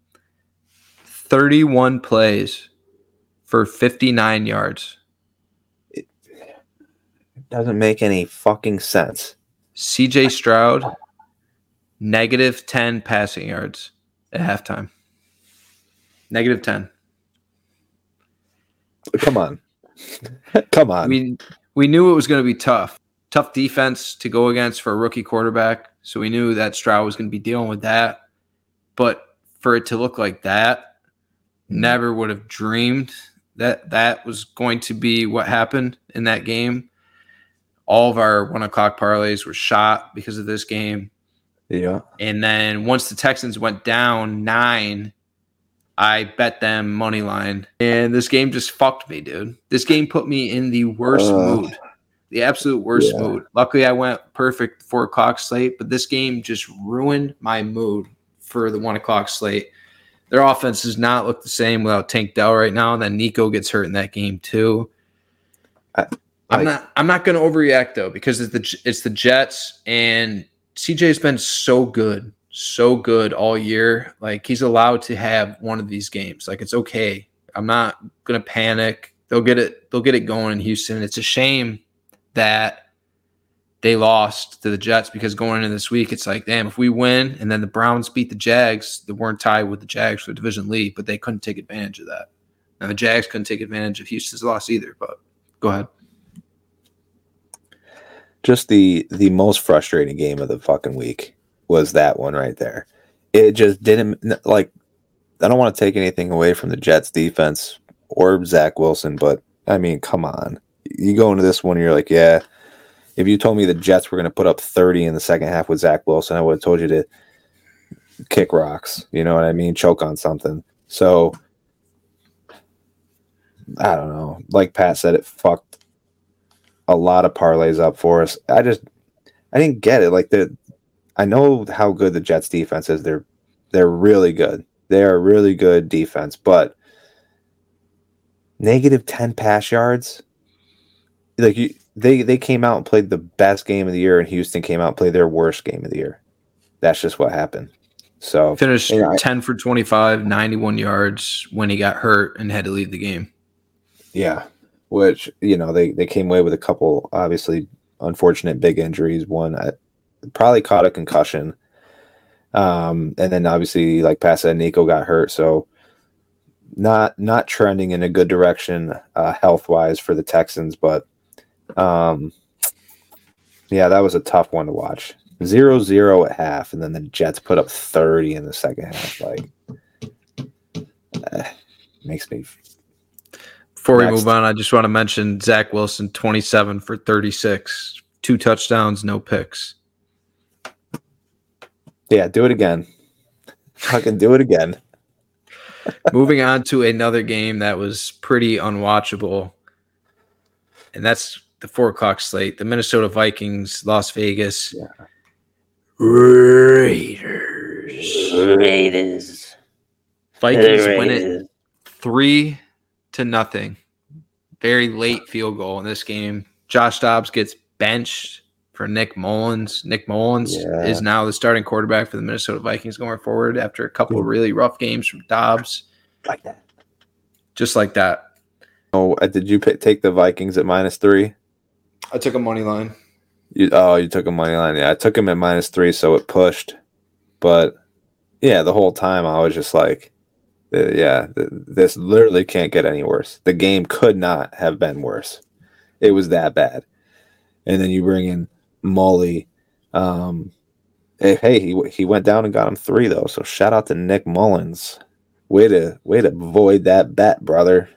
S2: 31 plays for 59 yards
S3: doesn't make any fucking sense.
S2: CJ Stroud, negative 10 passing yards at halftime. Negative 10.
S3: Come on. Come on.
S2: We, we knew it was going to be tough. Tough defense to go against for a rookie quarterback. So we knew that Stroud was going to be dealing with that. But for it to look like that, never would have dreamed that that was going to be what happened in that game. All of our one o'clock parlays were shot because of this game.
S3: Yeah.
S2: And then once the Texans went down nine, I bet them money line. And this game just fucked me, dude. This game put me in the worst
S3: Uh,
S2: mood. The absolute worst
S3: yeah.
S2: mood. Luckily I went perfect four o'clock slate, but this game just ruined my mood for the one o'clock slate. Their offense does not look the same without Tank Dell right now. And then Nico gets hurt in that game too.
S3: I-
S2: I'm not. I'm not going to overreact though because it's the it's the Jets and CJ's been so good, so good all year. Like he's allowed to have one of these games. Like it's okay. I'm not going to panic. They'll get it. They'll get it going in Houston. It's a shame that they lost to the Jets because going into this week, it's like, damn, if we win and then the Browns beat the Jags, they weren't tied with the Jags for the division lead, but they couldn't take advantage of that. Now the Jags couldn't take advantage of Houston's loss either. But go ahead.
S3: Just the the most frustrating game of the fucking week was that one right there. It just didn't like. I don't want to take anything away from the Jets defense or Zach Wilson, but I mean, come on. You go into this one, you're like, yeah. If you told me the Jets were going to put up 30 in the second half with Zach Wilson, I would have told you to kick rocks. You know what I mean? Choke on something. So I don't know. Like Pat said, it fucked a lot of parlays up for us. I just I didn't get it. Like the I know how good the Jets defense is. They're they're really good. They are really good defense, but negative 10 pass yards. Like you they they came out and played the best game of the year and Houston came out and played their worst game of the year. That's just what happened. So
S2: Finished
S3: Yeah, I-
S2: 10 for 25, 91 yards when he got hurt and had to leave the game.
S3: Yeah, which you know they they came away with a couple obviously unfortunate big injuries. One uh, probably caught a concussion, um, and then obviously like Pat said, Nico got hurt. So not not trending in a good direction uh, health wise for the Texans, but um, yeah, that was a tough one to watch. Zero zero at half, and then the Jets put up thirty in the second half. Like eh, makes me
S2: Before we move on, I just want to mention Zach Wilson, 27 for 36, two touchdowns, no picks.
S3: Yeah, do it again. Fucking do it again.
S2: Moving on to another game that was pretty unwatchable, and that's the four o'clock slate. The Minnesota Vikings, Las Vegas
S3: Yeah.
S2: Raiders.
S4: Raiders.
S2: Vikings win it three to nothing. Very late field goal in this game. Josh Dobbs gets benched for Nick Mullens. Nick Mullens
S3: Yeah.
S2: is now the starting quarterback for the Minnesota Vikings going forward after a couple of really rough games from Dobbs.
S4: Like that.
S2: Just like that.
S3: Oh, uh, did you pick, take the Vikings at minus three?
S2: I took a money line.
S3: You, oh, you took a money line. Yeah, I took him at minus three, so it pushed. But yeah, the whole time I was just like, uh, yeah, th- this literally can't get any worse. The game could not have been worse. It was that bad. And then you bring in Molly. Um, hey, hey, he he went down and got him three though. So shout out to Nick Mullens. Way to way to avoid that bet, brother.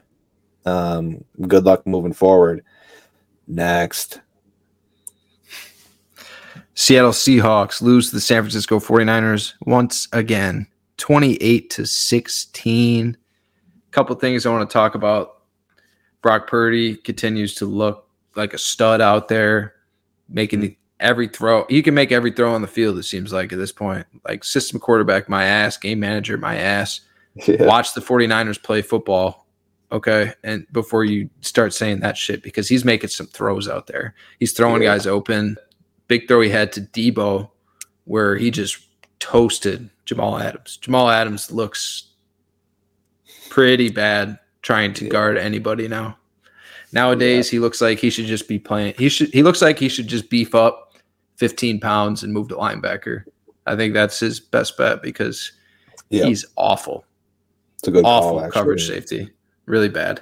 S3: Um, good luck moving forward. Next.
S2: Seattle Seahawks lose to the San Francisco 49ers once again, 28 to 16. A Couple things I want to talk about. Brock Purdy continues to look like a stud out there, making the, every throw. He can make every throw on the field, it seems like at this point. Like system quarterback, my ass, game manager, my ass.
S3: Yeah.
S2: Watch the 49ers play football. Okay. And before you start saying that shit, because he's making some throws out there. He's throwing
S3: Yeah.
S2: guys open. Big throw he had to Deebo, where he just toasted Jamal Adams. Jamal Adams looks pretty bad trying to
S3: Yeah.
S2: guard anybody now. Nowadays, he looks like he should just be playing. He should. He looks like he should just beef up 15 pounds and move to linebacker. I think that's his best bet because
S3: Yeah,
S2: he's awful
S3: it's a good
S2: awful
S3: call,
S2: coverage safety. Really bad.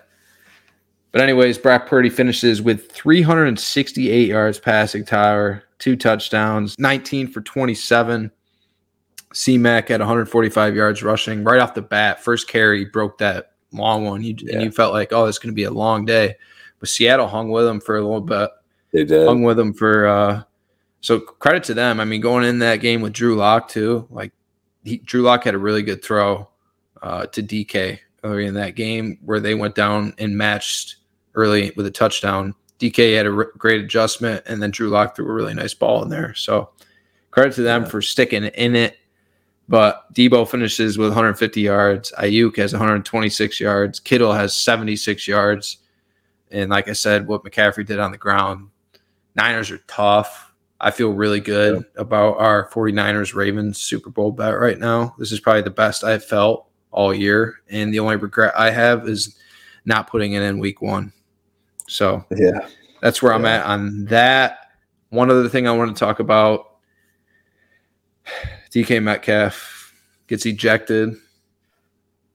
S2: But anyways, Brock Purdy finishes with 368 yards passing tower, two touchdowns, 19 for 27. C Mac at 145 yards rushing right off the bat. First carry broke that long one. You
S3: Yeah.
S2: and you felt like, oh, it's going to be a long day. But Seattle hung with them for a little bit.
S3: They did.
S2: hung with them for uh so credit to them. I mean, going in that game with Drew Lock too, like he, Drew Lock had a really good throw uh to DK early in that game where they went down and matched early with a touchdown. DK had a r- great adjustment, and then Drew Lock threw a really nice ball in there. So credit to them
S3: Yeah.
S2: for sticking in it. But Deebo finishes with 150 yards. Aiyuk has 126 yards. Kittle has 76 yards. And like I said, what McCaffrey did on the ground, Niners are tough. I feel really good about our 49ers Ravens Super Bowl bet right now. This is probably the best I've felt all year. And the only regret I have is not putting it in week one. So
S3: Yeah.
S2: that's where I'm at on that. One other thing I want to talk about DK Metcalf gets ejected.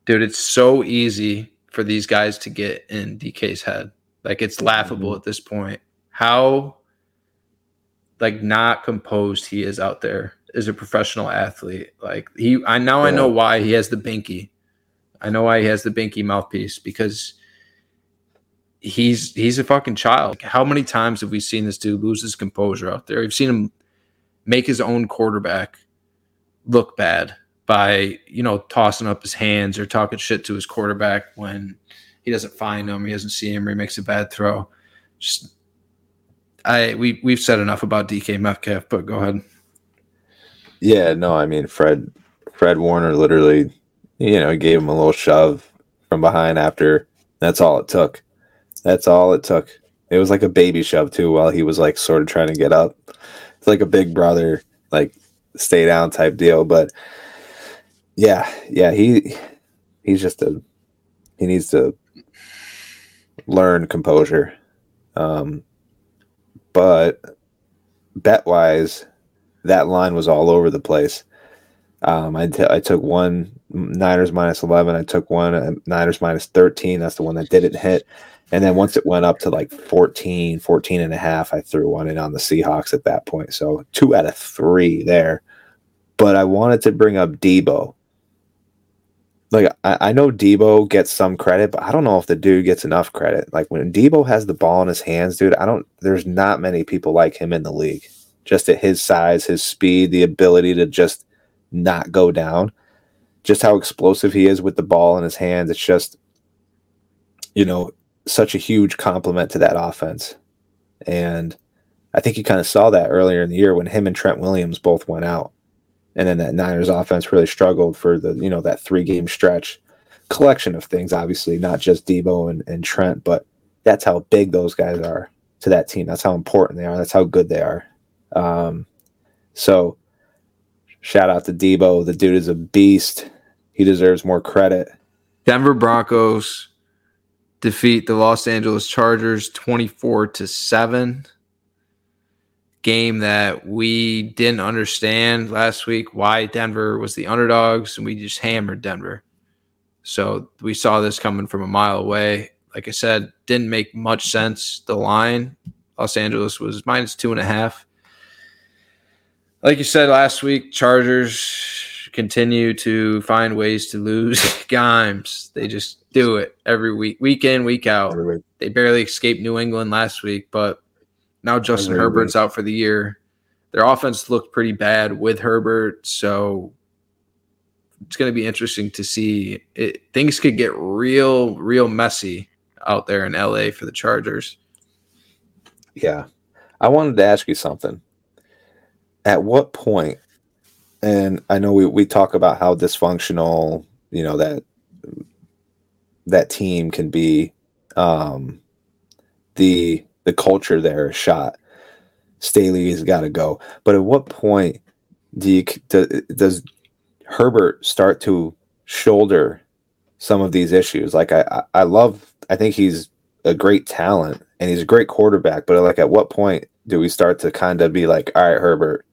S2: Dude, it's so easy for these guys to get in DK's head. Like it's laughable mm-hmm. at this point. How like not composed he is out there as a professional athlete. Like he I now I know why he has the binky. I know why he has the binky mouthpiece because he's he's a fucking child. How many times have we seen this dude lose his composure out there? We've seen him make his own quarterback look bad by you know tossing up his hands or talking shit to his quarterback when he doesn't find him, he doesn't see him, or he makes a bad throw. Just I we we've said enough about DK Metcalf, but go ahead.
S3: Yeah, no, I mean Fred Fred Warner literally, you know, gave him a little shove from behind after that's all it took. That's all it took. It was like a baby shove too while he was like sort of trying to get up. It's like a big brother, like stay down type deal. But yeah, yeah, he he's just a he needs to learn composure. Um but bet wise, that line was all over the place. Um, I, t- I took one Niners minus 11. I took one uh, Niners minus 13. That's the one that didn't hit. And then once it went up to like 14, 14 and a half, I threw one in on the Seahawks at that point. So two out of three there. But I wanted to bring up Deebo. Like, I, I know Deebo gets some credit, but I don't know if the dude gets enough credit. Like, when Debo has the ball in his hands, dude, I don't, there's not many people like him in the league just at his size, his speed, the ability to just not go down, just how explosive he is with the ball in his hands. It's just, you know, such a huge compliment to that offense. And I think you kind of saw that earlier in the year when him and Trent Williams both went out. And then that Niners offense really struggled for the, you know, that three game stretch collection of things, obviously, not just Deebo and, and Trent, but that's how big those guys are to that team. That's how important they are. That's how good they are. Um, so shout out to Deebo. The dude is a beast. He deserves more credit.
S2: Denver Broncos defeat the Los Angeles Chargers 24 to 7. Game that we didn't understand last week why Denver was the underdogs and we just hammered Denver. So we saw this coming from a mile away. Like I said, didn't make much sense. The line, Los Angeles was minus two and a half. Like you said last week, Chargers continue to find ways to lose games. They just do it every week, week in, week out. They barely escaped New England last week, but now Justin
S3: Every
S2: Herbert's out for the year. Their offense looked pretty bad with Herbert, so it's going to be interesting to see. It, things could get real, real messy out there in LA for the Chargers.
S3: Yeah. I wanted to ask you something. At what point, and I know we, we talk about how dysfunctional, you know, that that team can be, um, the the culture there is shot. Staley has got to go. But at what point do you do, does Herbert start to shoulder some of these issues? Like I, I love I think he's a great talent and he's a great quarterback, but like at what point do we start to kind of be like, all right, Herbert,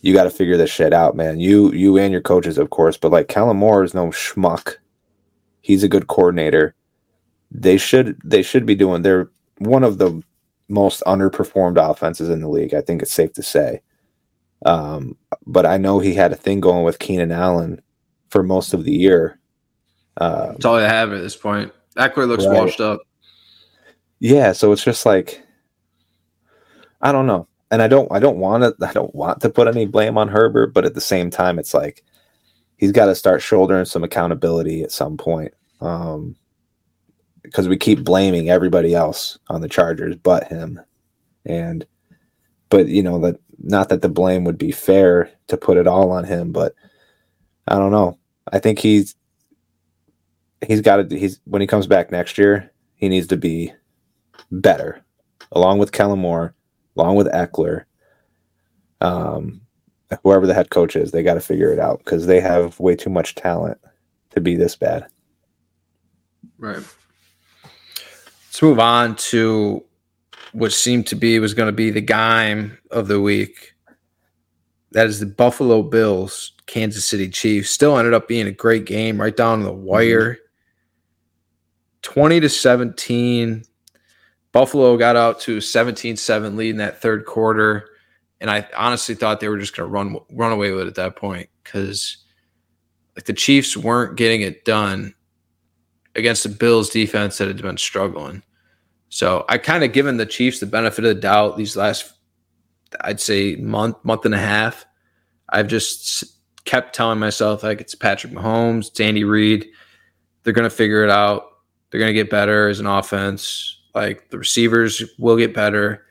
S3: you got to figure this shit out, man. You you and your coaches, of course, but like Kellen Moore is no schmuck. He's a good coordinator. They should they should be doing. They're one of the most underperformed offenses in the league. I think it's safe to say. Um, but I know he had a thing going with Keenan Allen for most of the year, Uh,
S2: That's all I have at this point. Ekeler looks
S3: Right.
S2: washed up.
S3: yeah, so it's just like I don't know. And I don't I don't want to I don't want to put any blame on Herbert, but at the same time it's like he's got to start shouldering some accountability at some point. Um because we keep blaming everybody else on the Chargers but him. And but you know that not that the blame would be fair to put it all on him, but I don't know. I think he's he's got to he's when he comes back next year, he needs to be better, along with Kellen Moore, along with Ekeler. Um, whoever the head coach is, they got to figure it out because they have way too much talent to be this bad.
S2: Right. Let's move on to what seemed to be was going to be the game of the week. That is the Buffalo Bills, Kansas City Chiefs. Still ended up being a great game, right down the wire. Mm-hmm. 20 to 17. Buffalo got out to a 17-7 lead in that third quarter. And I honestly thought they were just going to run run away with it at that point because like the Chiefs weren't getting it done against the Bills defense that had been struggling. So I kind of given the Chiefs the benefit of the doubt these last, I'd say month, month and a half. I've just kept telling myself like it's Patrick Mahomes, it's Andy Reid. They're going to figure it out. They're going to get better as an offense. Like the receivers will get better.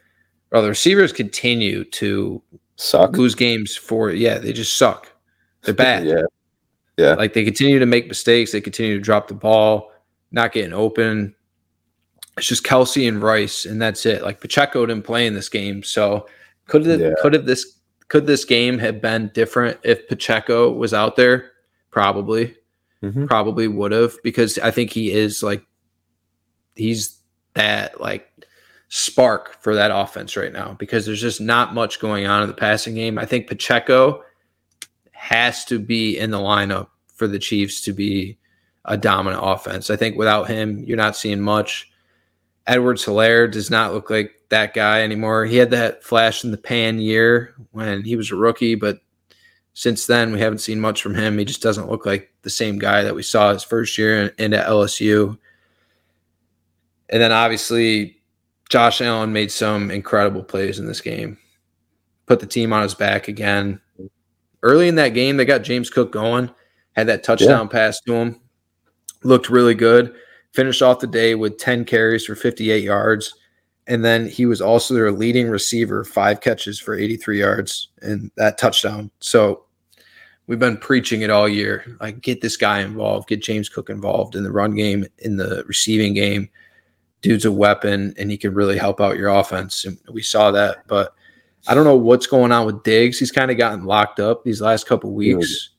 S2: Well, the receivers continue to
S3: Suck.
S2: lose games for yeah, they just suck. They're bad.
S3: Yeah. Yeah.
S2: Like they continue to make mistakes, they continue to drop the ball, not getting open. It's just Kelce and Rice, and that's it. Like Pacheco didn't play in this game, so could have
S3: Yeah.
S2: could have this could this game have been different if Pacheco was out there? Probably,
S3: Mhm.
S2: probably would have because I think he is like he's that like spark for that offense right now because there's just not much going on in the passing game. I think Pacheco has to be in the lineup for the Chiefs to be a dominant offense. I think without him, you're not seeing much. Edwards Helaire does not look like that guy anymore. He had that flash in the pan year when he was a rookie, but since then we haven't seen much from him. He just doesn't look like the same guy that we saw his first year in, LSU. And then obviously Josh Allen made some incredible plays in this game. Put the team on his back again. Early in that game, they got James Cook going, had that touchdown pass to him. Looked really good. Finished off the day with 10 carries for 58 yards. And then he was also their leading receiver, five catches for 83 yards and that touchdown. So we've been preaching it all year. Like, get this guy involved, get James Cook involved in the run game, in the receiving game dude's a weapon and he can really help out your offense. And we saw that, but I don't know what's going on with Diggs. He's kind of gotten locked up these last couple weeks,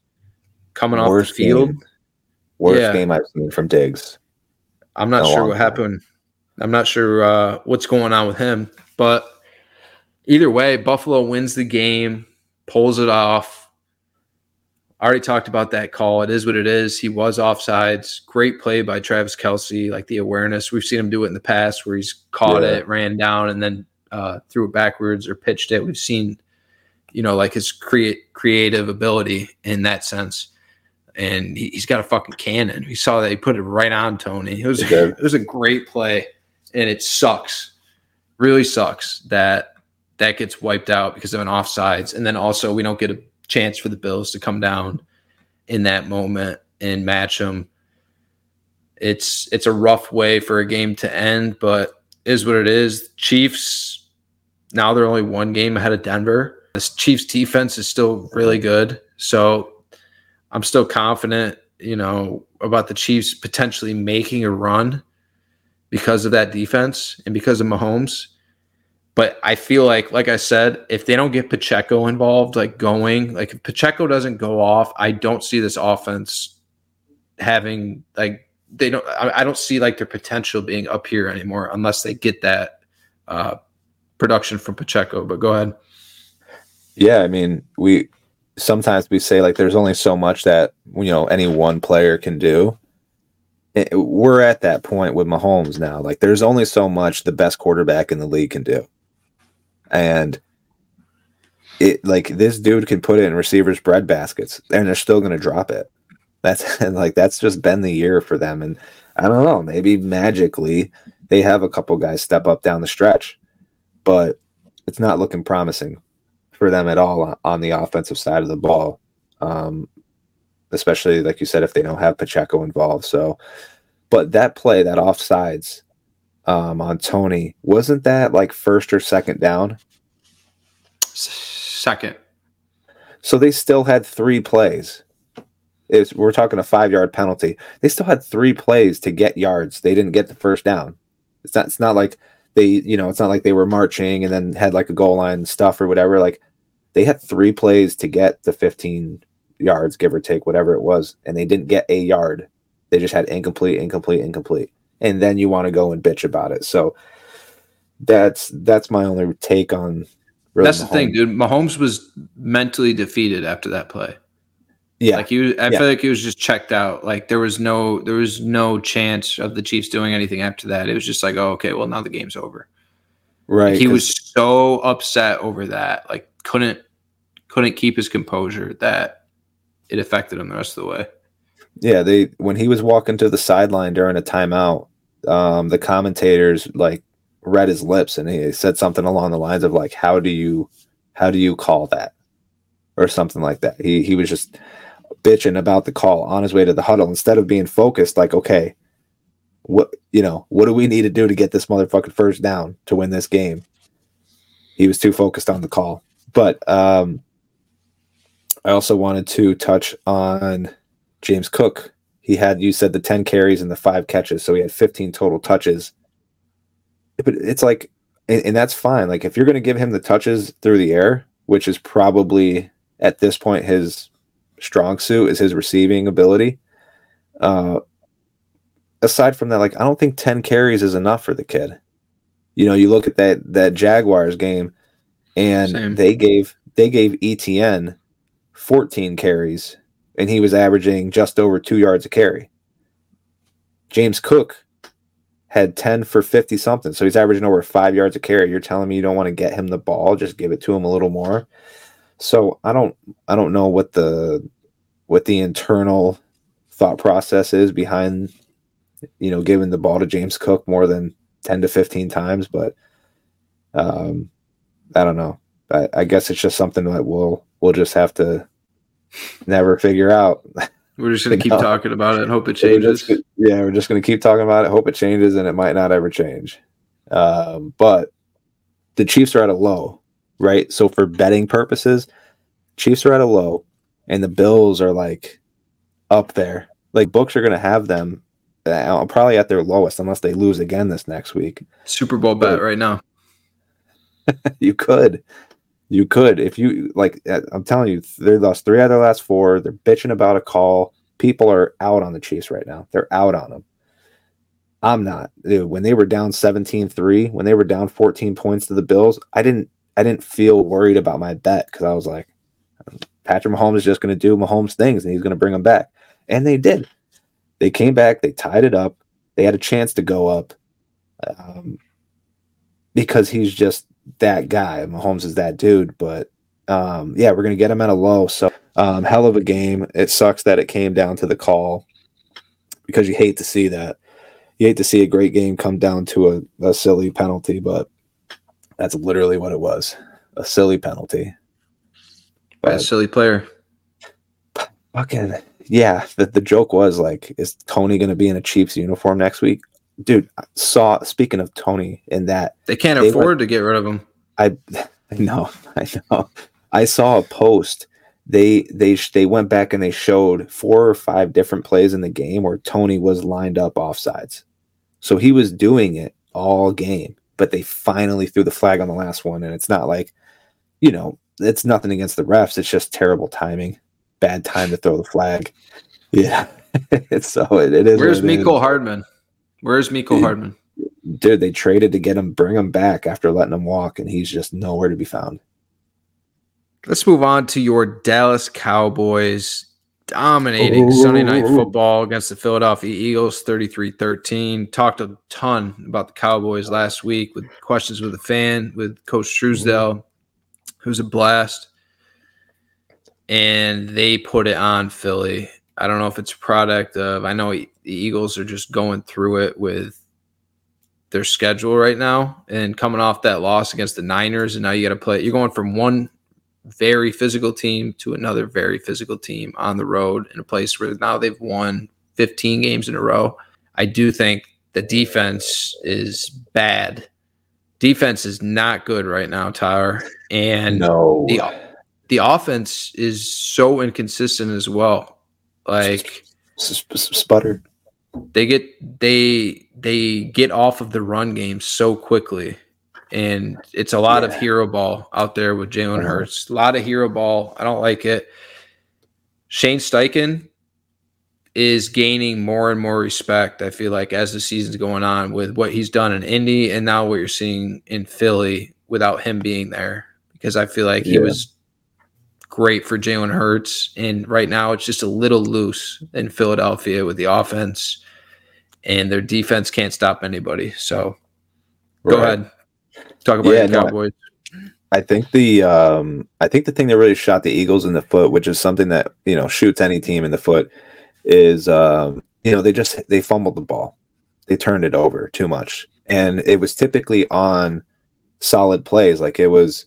S2: coming off the field.
S3: game- Worst
S2: Yeah.
S3: game I've seen from Diggs.
S2: I'm not sure what
S3: time.
S2: happened. I'm not sure uh, what's going on with him, but either way, Buffalo wins the game, pulls it off. I already talked about that call. It is what it is. He was offsides. Great play by Travis Kelce, like the awareness. We've seen him do it in the past where he's caught
S3: Yeah.
S2: it, ran down, and then uh, threw it backwards or pitched it. We've seen, you know, like his create creative ability in that sense. And he, he's got a fucking cannon. We saw that he put it right on Toney. It was
S3: did.
S2: it was a great play, and it sucks, really sucks that that gets wiped out because of an offsides, and then also we don't get a chance for the Bills to come down in that moment and match them. It's it's a rough way for a game to end, but is what it is. Chiefs now they're only one game ahead of Denver. This Chiefs defense is still really good, so I'm still confident, you know, about the Chiefs potentially making a run because of that defense and because of Mahomes. But I feel like, like I said, if they don't get Pacheco involved, like going, like if Pacheco doesn't go off, I don't see this offense having like they don't. I, I don't see like their potential being up here anymore unless they get that uh, production from Pacheco. But go ahead.
S3: Yeah, I mean, we sometimes we say like there's only so much that you know any one player can do. It- we're at that point with Mahomes now. Like there's only so much the best quarterback in the league can do. And it like this dude can put it in receivers' bread baskets and they're still gonna drop it. That's and like that's just been the year for them, and I don't know. Maybe magically they have a couple guys step up down the stretch, but it's not looking promising for them at all on- the offensive side of the ball. Um, especially like you said, if they don't have Pacheco involved. So, but that play, that offsides um, on Toney, wasn't that like first or second down?
S2: Second.
S3: So they still had three plays. It's, we're talking a five yard penalty. They still had three plays to get yards. They didn't get the first down. It's not. It's not like they. You know. It's not like they were marching and then had like a goal line stuff or whatever. Like they had three plays to get the 15 yards, give or take, whatever it was, and they didn't get a yard. They just had incomplete, incomplete, incomplete, and then you want to go and bitch about it. So that's that's my only take on. really
S2: That's the thing,
S3: Mahomes.
S2: dude. Mahomes was mentally defeated after that play.
S3: Yeah,
S2: Like he was, I
S3: Yeah.
S2: feel like he was just checked out. Like there was no, there was no chance of the Chiefs doing anything after that. It was just like, oh, okay, well now the game's over.
S3: right.
S2: Like, he was so upset over that. Like couldn't, couldn't keep his composure. That it affected him the rest of the way.
S3: Yeah, they when he was walking to the sideline during a timeout, um, the commentators like read his lips and he said something along the lines of like, "How do you, how do you call that?" or something like that. He he was just bitching about the call on his way to the huddle instead of being focused. Like, okay, what you know, what do we need to do to get this motherfucking first down to win this game? He was too focused on the call. But um, I also wanted to touch on James Cook. He had you said the 10 carries and the five catches, so he had 15 total touches. But it's like and, and that's fine. Like if you're gonna give him the touches through the air, which is probably at this point his strong suit is his receiving ability. Uh aside from that, like I don't think 10 carries is enough for the kid. You know, you look at that that Jaguars game and
S2: Same.
S3: they gave they gave ETN 14 carries and he was averaging just over 2 yards a carry. James Cook had 10 for 50 something. So he's averaging over 5 yards a carry. You're telling me you don't want to get him the ball, just give it to him a little more. So I don't I don't know what the what the internal thought process is behind you know giving the ball to James Cook more than 10 to 15 times, but um I don't know. I, I guess it's just something that we'll we'll just have to never figure out.
S2: We're just gonna keep talking about it and hope it
S3: We're
S2: changes.
S3: just- yeah, we're just going to keep talking about it. Hope it changes, and it might not ever change. Um, but the Chiefs are at a low, right? So for betting purposes, Chiefs are at a low, and the Bills are like up there. Like books are going to have them uh, probably at their lowest unless they lose again this next week.
S2: Super Bowl bet right now.
S3: you could. You could if you like. uh, I'm telling you, they lost three out of their last four. They're bitching about a call. People are out on the Chiefs right now. They're out on them. I'm not. Dude, when they were down 17-3, when they were down 14 points to the Bills, I didn't. I didn't feel worried about my bet because I was like, Patrick Mahomes is just going to do Mahomes things and he's going to bring them back, and they did. They came back. They tied it up. They had a chance to go up, um, because he's just that guy. Mahomes is that dude. But um, yeah, we're gonna get him at a low. So um, hell of a game. It sucks that it came down to the call because you hate to see that. You hate to see a great game come down to a, a silly penalty, but that's literally what it was. A silly penalty.
S2: By a silly player.
S3: fucking yeah, the, the joke was like, is Toney gonna be in a Chiefs uniform next week? Dude, saw speaking of Toney in that
S2: They can't
S3: They
S2: afford to get rid of him.
S3: I I know, I know. I saw a post. They they they went back and they showed four or five different plays in the game where Toney was lined up offsides. So he was doing it all game, but they finally threw the flag on the last one and it's not like, you know, it's nothing against the refs, it's just terrible timing. Bad time to throw the flag. Yeah. it's so it, it is.
S2: Where's. Mecole Hardman? Where's
S3: Mecole
S2: Hardman?
S3: Dude, they traded to get him, bring him back after letting him walk, and he's just nowhere to be found.
S2: Let's move on to your Dallas Cowboys dominating Sunday night football against the Philadelphia Eagles 33-13. Talked a ton about the Cowboys last week with questions with the fan with Coach Truesdale. It was a blast. And they put it on Philly. I don't know if it's a product of I know the Eagles are just going through it with their schedule right now and coming off that loss against the Niners and now you got to play you're going from one very physical team to another very physical team on the road in a place where now they've won 15 games in a row. I do think the defense is bad. Defense is not good right now, Tyler. And
S3: no.
S2: the the offense is so inconsistent as well. Like
S3: S- s- sputter.
S2: They get they they get off of the run game so quickly. And it's a lot of hero ball out there with Jalen
S3: Uh-huh.
S2: Hurts. A lot of hero ball. I don't like it. Shane Steichen is gaining more and more respect. I feel like as the season's going on with what he's done in Indy and now what you're seeing in Philly without him being there. Because I feel like he was great for Jalen Hurts. And right now it's just a little loose in Philadelphia with the offense. And their defense can't stop anybody. So go
S3: Right.
S2: ahead. Talk about
S3: Yeah, no,
S2: Cowboys.
S3: I think the um I think the thing that really shot the Eagles in the foot, which is something that you know shoots any team in the foot, is um you know they just they fumbled the ball, they turned it over too much, and it was typically on solid plays. Like it was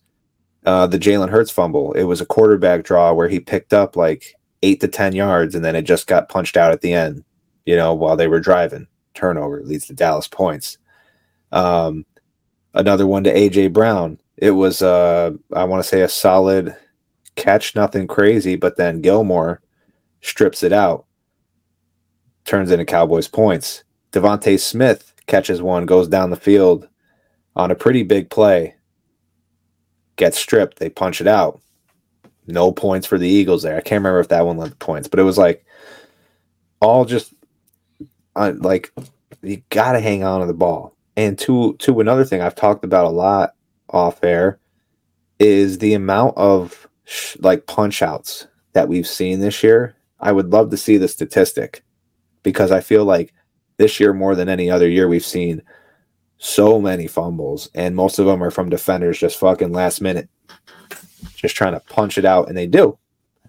S3: uh the Jalen Hurts fumble. It was a quarterback draw where he picked up like eight to ten yards, and then it just got punched out at the end. You know while they were driving, turnover leads to Dallas points. Um, another one to AJ Brown. It was uh I want to say a solid catch, nothing crazy, but then Gilmore strips it out, turns into Cowboys points. DeVonta Smith catches one, goes down the field on a pretty big play, gets stripped, they punch it out. No points for the Eagles there. I can't remember if that one led the points, but it was like all just uh, like you got to hang on to the ball. And to to another thing I've talked about a lot off air is the amount of sh- like punch outs that we've seen this year. I would love to see the statistic because I feel like this year more than any other year we've seen so many fumbles and most of them are from defenders just fucking last minute just trying to punch it out and they do.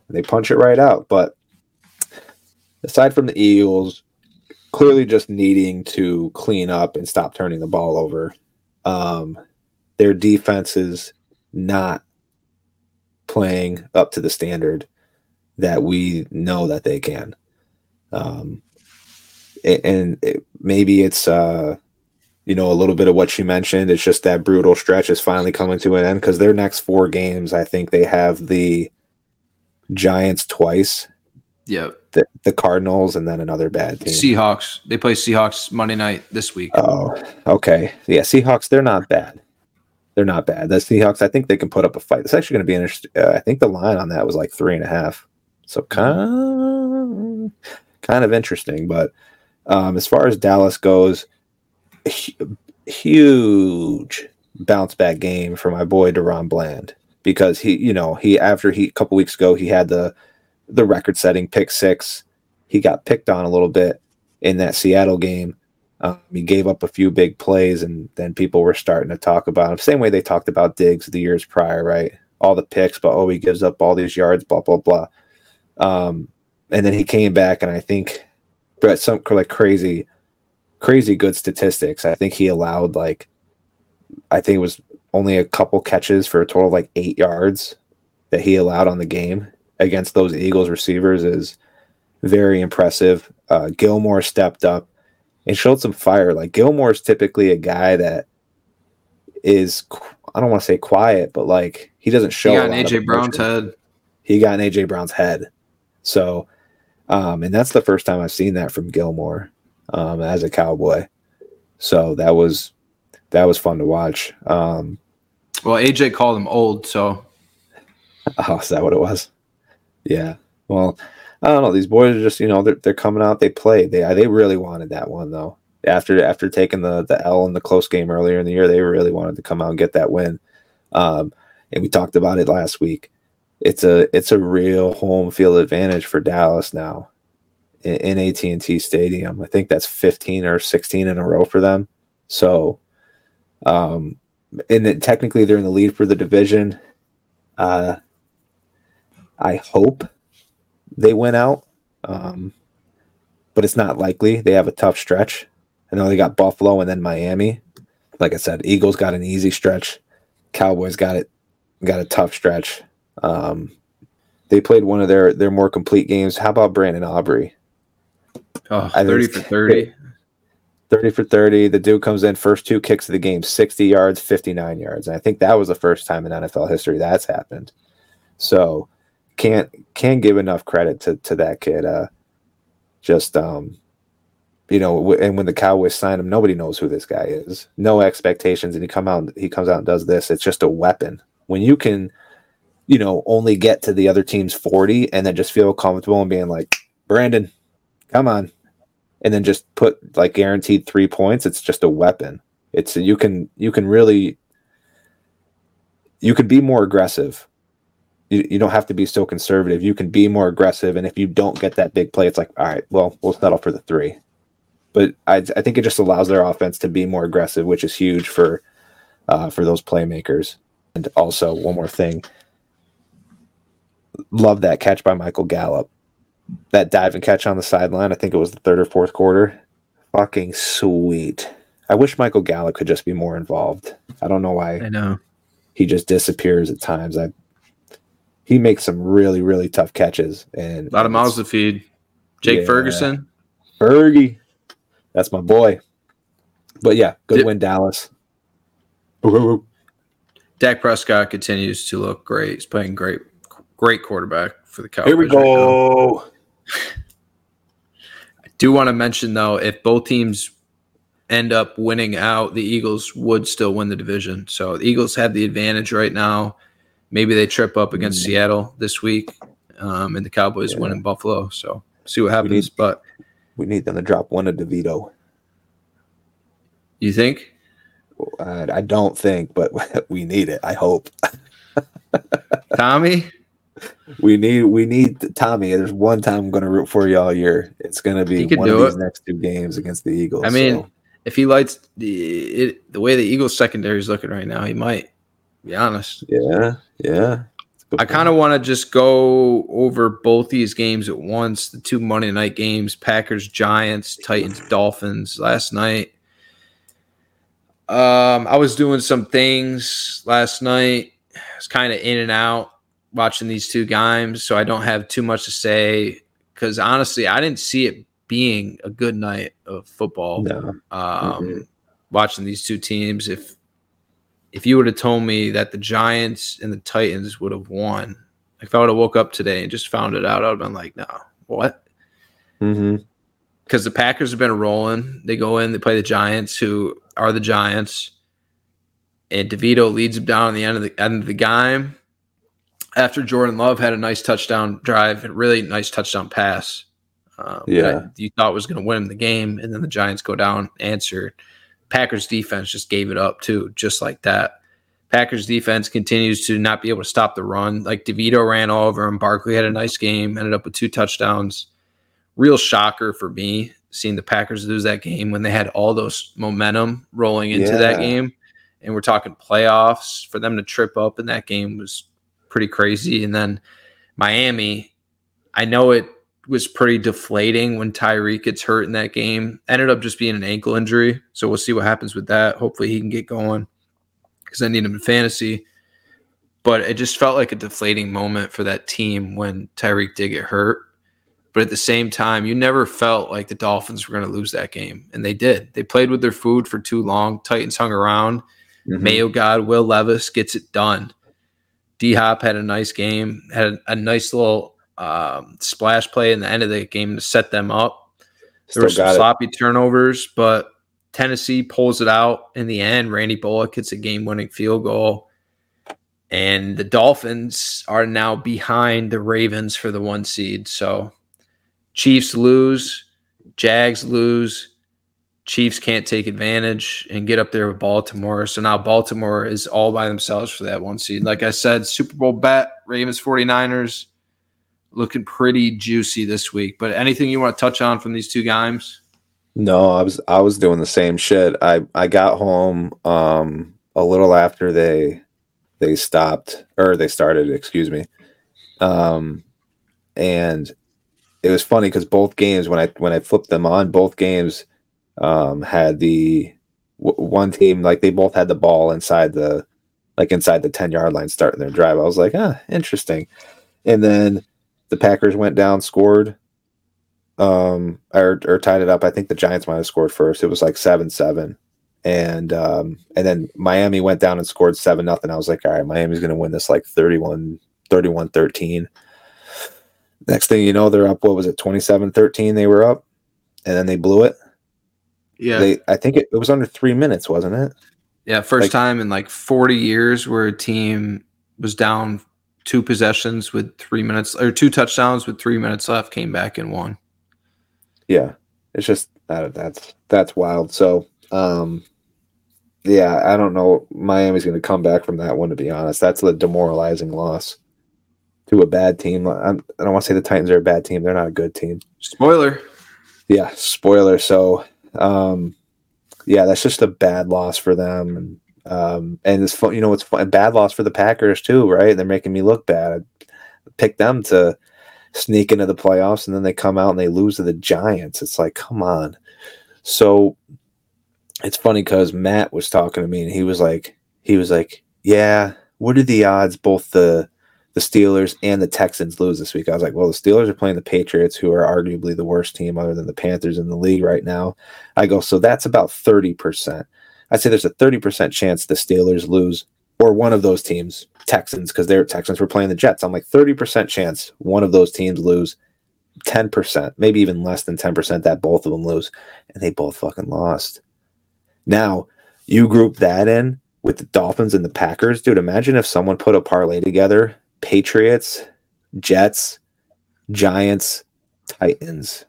S3: They punch it right out, but aside from the Eagles clearly just needing to clean up and stop turning the ball over. Um, their defense is not playing up to the standard that we know that they can. Um, and it, maybe it's uh, you know a little bit of what you mentioned. It's just that brutal stretch is finally coming to an end because their next four games, I think they have the Giants twice,
S2: Yep.
S3: The, the Cardinals, and then another bad team.
S2: Seahawks. They play Seahawks Monday night this week.
S3: Oh, okay. Yeah, Seahawks, they're not bad. They're not bad. The Seahawks, I think they can put up a fight. It's actually going to be interesting. Uh, I think the line on that was like three and a half. So kind kind of interesting. But um, as far as Dallas goes, huge bounce back game for my boy DaRon Bland because he, you know, he after he a couple weeks ago he had the the record setting pick six. He got picked on a little bit in that Seattle game. Um, he gave up a few big plays, and then people were starting to talk about him. Same way they talked about Diggs the years prior, right? All the picks, but oh, he gives up all these yards, blah blah blah. Um, and then he came back, and I think, but some like crazy, crazy good statistics. I think he allowed like, I think it was only a couple catches for a total of like eight yards that he allowed on the game against those Eagles receivers is very impressive. Uh, Gilmore stepped up and showed some fire. Like Gilmore is typically a guy that is I don't want to say quiet, but like he doesn't show.
S2: He got an AJ Brown's head.
S3: He got in AJ Brown's head. So, um, and that's the first time I've seen that from Gilmore um, as a Cowboy. So that was that was fun to watch. Um,
S2: Well, AJ called him old, so
S3: Oh, is that what it was? Yeah. Well, I don't know. These boys are just, you know, they're, they're coming out. They play. They they really wanted that one though. After after taking the the L in the close game earlier in the year, they really wanted to come out and get that win. Um, and we talked about it last week. It's a it's a real home field advantage for Dallas now in, in AT and T Stadium. I think that's fifteen or sixteen in a row for them. So, um, and then technically they're in the lead for the division. Uh, I hope they win out Um, but it's not likely. They have a tough stretch. I know they got Buffalo and then Miami. Like I said, Eagles got an easy stretch. Cowboys got it got a tough stretch. Um, they played one of their their more complete games. How about Brandon Aubrey?
S2: Oh, 30 for 30.
S3: 30 for 30. The dude comes in first two kicks of the game, 60 yards, 59 yards. And I think that was the first time in NFL history that's happened. So can't can't give enough credit to to that kid. Uh just um you know, and when the Cowboys signed him, nobody knows who this guy is. No expectations, and he come out, he comes out and does this. It's just a weapon. When you can, you know, only get to the other team's forty, and then just feel comfortable and being like, Brandon, come on, and then just put like guaranteed three points. It's just a weapon. It's you can you can really you can be more aggressive. You, you don't have to be so conservative. You can be more aggressive, and if you don't get that big play, it's like, all right, well, we'll settle for the three. But I, I think it just allows their offense to be more aggressive, which is huge for uh, for those playmakers. And also, one more thing, love that catch by Michael Gallup that dive and catch on the sideline. I think it was the third or fourth quarter. Fucking sweet. I wish Michael Gallup could just be more involved. I don't know why
S2: I know.
S3: he just disappears at times. I he makes some really really tough catches and
S2: A lot of mouths to feed. Jake
S3: Yeah.
S2: Ferguson.
S3: Fergie, that's my boy. But yeah, good
S2: Did-
S3: win Dallas.
S2: Dak Prescott continues to look great. He's playing great, great quarterback for the Cowboys.
S3: Here we
S2: right
S3: I.
S2: Do want to mention though, if both teams end up winning out, the Eagles would still win the division. So the Eagles have the advantage right now. Maybe they trip up against
S3: Mm.
S2: Seattle this week, um, and the Cowboys
S3: Yeah.
S2: win in Buffalo. So see what happens.
S3: need-
S2: but
S3: We need them to drop one of DeVito.
S2: you think?
S3: I, I don't think, but we need it. I hope
S2: Tommy?
S3: we need we need Tommy. There's one time I'm going to root for you all year. It's going to be one of these
S2: it.
S3: next two games against the Eagles.
S2: I mean,
S3: so-
S2: if he lights the it, the way the Eagles secondary is looking right now, he might. Be honest.
S3: yeah, yeah.
S2: I kind of want to just go over both these games at once. The two Monday night games: Packers, Giants, Titans, Dolphins. Last night, um, I was doing some things last night. I was kind of in and out watching these two games, so I don't have too much to say. Because honestly, I didn't see it being a good night of football
S3: no.
S2: um,
S3: Mhm.
S2: watching these two teams. If if you would have told me that the Giants and the Titans would have won, if I would have woke up today and just found it out, I would have been like, no, what? Because the Packers have been rolling. They go in, they play the Giants, who are the Giants, and DeVito leads them down at the end of the end of the game. After Jordan Love had a nice touchdown drive, a really nice touchdown pass. Um,
S3: Yeah.
S2: you thought was going to win the game, and then the Giants go down, answer. Packers defense just gave it up too, just like that. Packers defense continues to not be able to stop the run. Like DeVito ran all over him. Barkley had a nice game, ended up with two touchdowns. Real shocker for me seeing the Packers lose that game when they had all those momentum rolling into that game. And we're talking playoffs. For them to trip up in that game was pretty crazy. And then Miami, I know it was pretty deflating when Tyreek gets hurt in that game. Ended up just being an ankle injury. So we'll see what happens with that. Hopefully he can get going because I need him in fantasy. But it just felt like a deflating moment for that team when Tyreek did get hurt. But at the same time, you never felt like the Dolphins were going to lose that game. And they did. They played with their food for too long. Titans hung around.
S3: Mhm.
S2: Mayo God, Will Levis gets it done. D Hop had a nice game, had a, a nice little um, splash play in the end of the game to set them up. There
S3: Still
S2: were some
S3: got it.
S2: sloppy turnovers, but Tennessee pulls it out in the end. Randy Bullock hits a game winning field goal. And the Dolphins are now behind the Ravens for the one seed. So Chiefs lose, Jags lose. Chiefs can't take advantage and get up there with Baltimore. So now Baltimore is all by themselves for that one seed. Like I said, Super Bowl bet, Ravens 49ers looking pretty juicy this week. But anything you want to touch on from these two games?
S3: No, I was I was doing the same shit. I I got home um a little after they they stopped or they started, excuse me. Um and it was funny because both games when I when I flipped them on, both games um, had the w- one team like they both had the ball inside the like inside the ten yard line starting their drive. I was like, ah, interesting. And then the Packers went down, scored, um, or or tied it up. I think the Giants might have scored first. It was like seven seven, and um, and then Miami went down and scored seven nothing. I was like, all right, Miami's going to win this like 31 31 13. Next thing you know, they're up. What was it, 27 13? They were up, and then they blew it.
S2: Yeah.
S3: They, I think it, it was under three minutes, wasn't it?
S2: yeah. First
S3: like-
S2: time in like 40 years where a team was down two possessions with three minutes or two touchdowns with three minutes left, came back and won.
S3: Yeah, it's just that that's that's wild. So, um, yeah, I don't know. Miami's going to come back from that one. To be honest, that's a demoralizing loss to a bad team. I'm, I don't want to say the Titans are a bad team. They're not a good team.
S2: Spoiler.
S3: Yeah, spoiler. So, um, yeah, that's just a bad loss for them, and um, and it's fun. You know, it's fun, a bad loss for the Packers too, right? They're making me look bad. I them to sneak into the playoffs, and then they come out and they lose to the Giants. It's like, come on. So it's funny because Matt was talking to me, and he was like, he was like, yeah, what are the odds both the the Steelers and the Texans lose this week. I was like, well, the Steelers are playing the Patriots, who are arguably the worst team other than the Panthers in the league right now. I go, so that's about 30%. I'd say there's a 30% chance the Steelers lose or one of those teams, Texans, because they're Texans were playing the Jets. I'm like 30% chance one of those teams lose, 10%, maybe even less than 10% that both of them lose. And they both fucking lost. Now, you group that in with the Dolphins and the Packers, dude. Imagine if someone put a parlay together Patriots, Jets, Giants, Titans.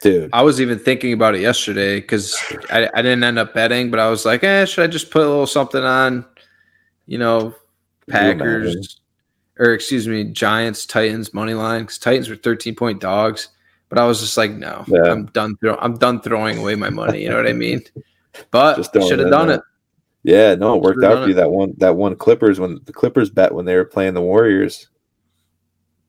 S3: Dude,
S2: I was even thinking about it yesterday because I, I didn't end up betting, but I was like, eh, should I just put a little something on, you know, Packers or excuse me, Giants, Titans money line because Titans were 13 point dogs. But I was just like, no,
S3: Yeah.
S2: I'm done. Throw- I'm done throwing away my money. You know what I mean? But should have done it.
S3: yeah, no, it worked
S2: Should've
S3: out for you.
S2: it.
S3: That one, that one Clippers when the Clippers bet when they were playing the Warriors,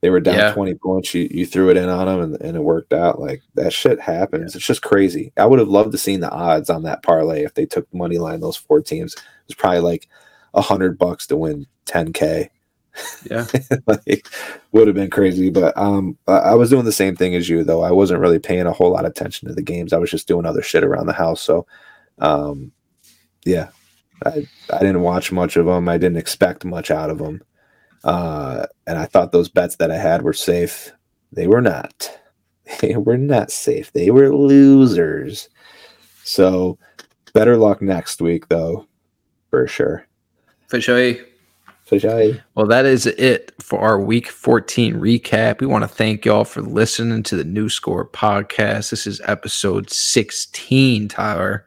S3: they were down
S2: Yeah.
S3: 20 points. You, you threw it in on them and, and it worked out. Like that shit happens. It's just crazy. I would have loved to seen the odds on that parlay if they took money line those four teams. It was probably like a hundred bucks to win 10k.
S2: Yeah.
S3: like would have been crazy but um I- i was doing the same thing as you though i wasn't really paying a whole lot of attention to the games i was just doing other shit around the house so um yeah i i didn't watch much of them i didn't expect much out of them uh and i thought those bets that i had were safe they were not they were not safe they were losers so better luck next week though for sure
S2: For sure.
S3: for sure
S2: Well, that is it for our week 14 recap. We want to thank y'all for listening to the New Score podcast. This is episode 16, Tyler.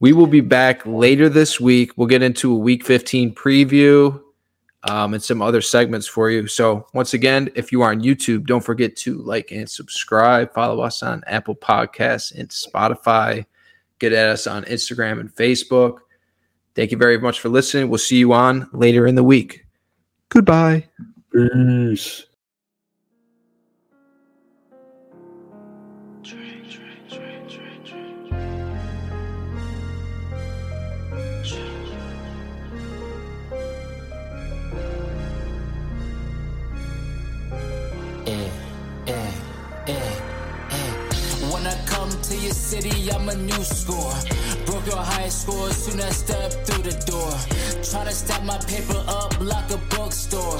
S2: We will be back later this week. We'll get into a week 15 preview um, and some other segments for you. So, once again, if you are on YouTube, don't forget to like and subscribe. Follow us on Apple Podcasts and Spotify. Get at us on Instagram and Facebook. Thank you very much for listening. We'll see you on later in the week. Goodbye.
S3: peace
S1: city, I'm a new score. Broke your high score soon as I step through the door. Trying to stack my paper up like a bookstore.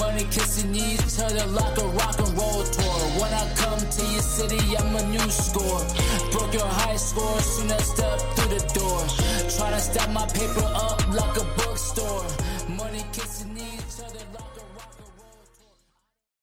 S1: Money kissing each other like a rock and roll tour. When I come to your city, I'm a new score. Broke your high score soon as I step through the door. Trying to stack my paper up like a bookstore.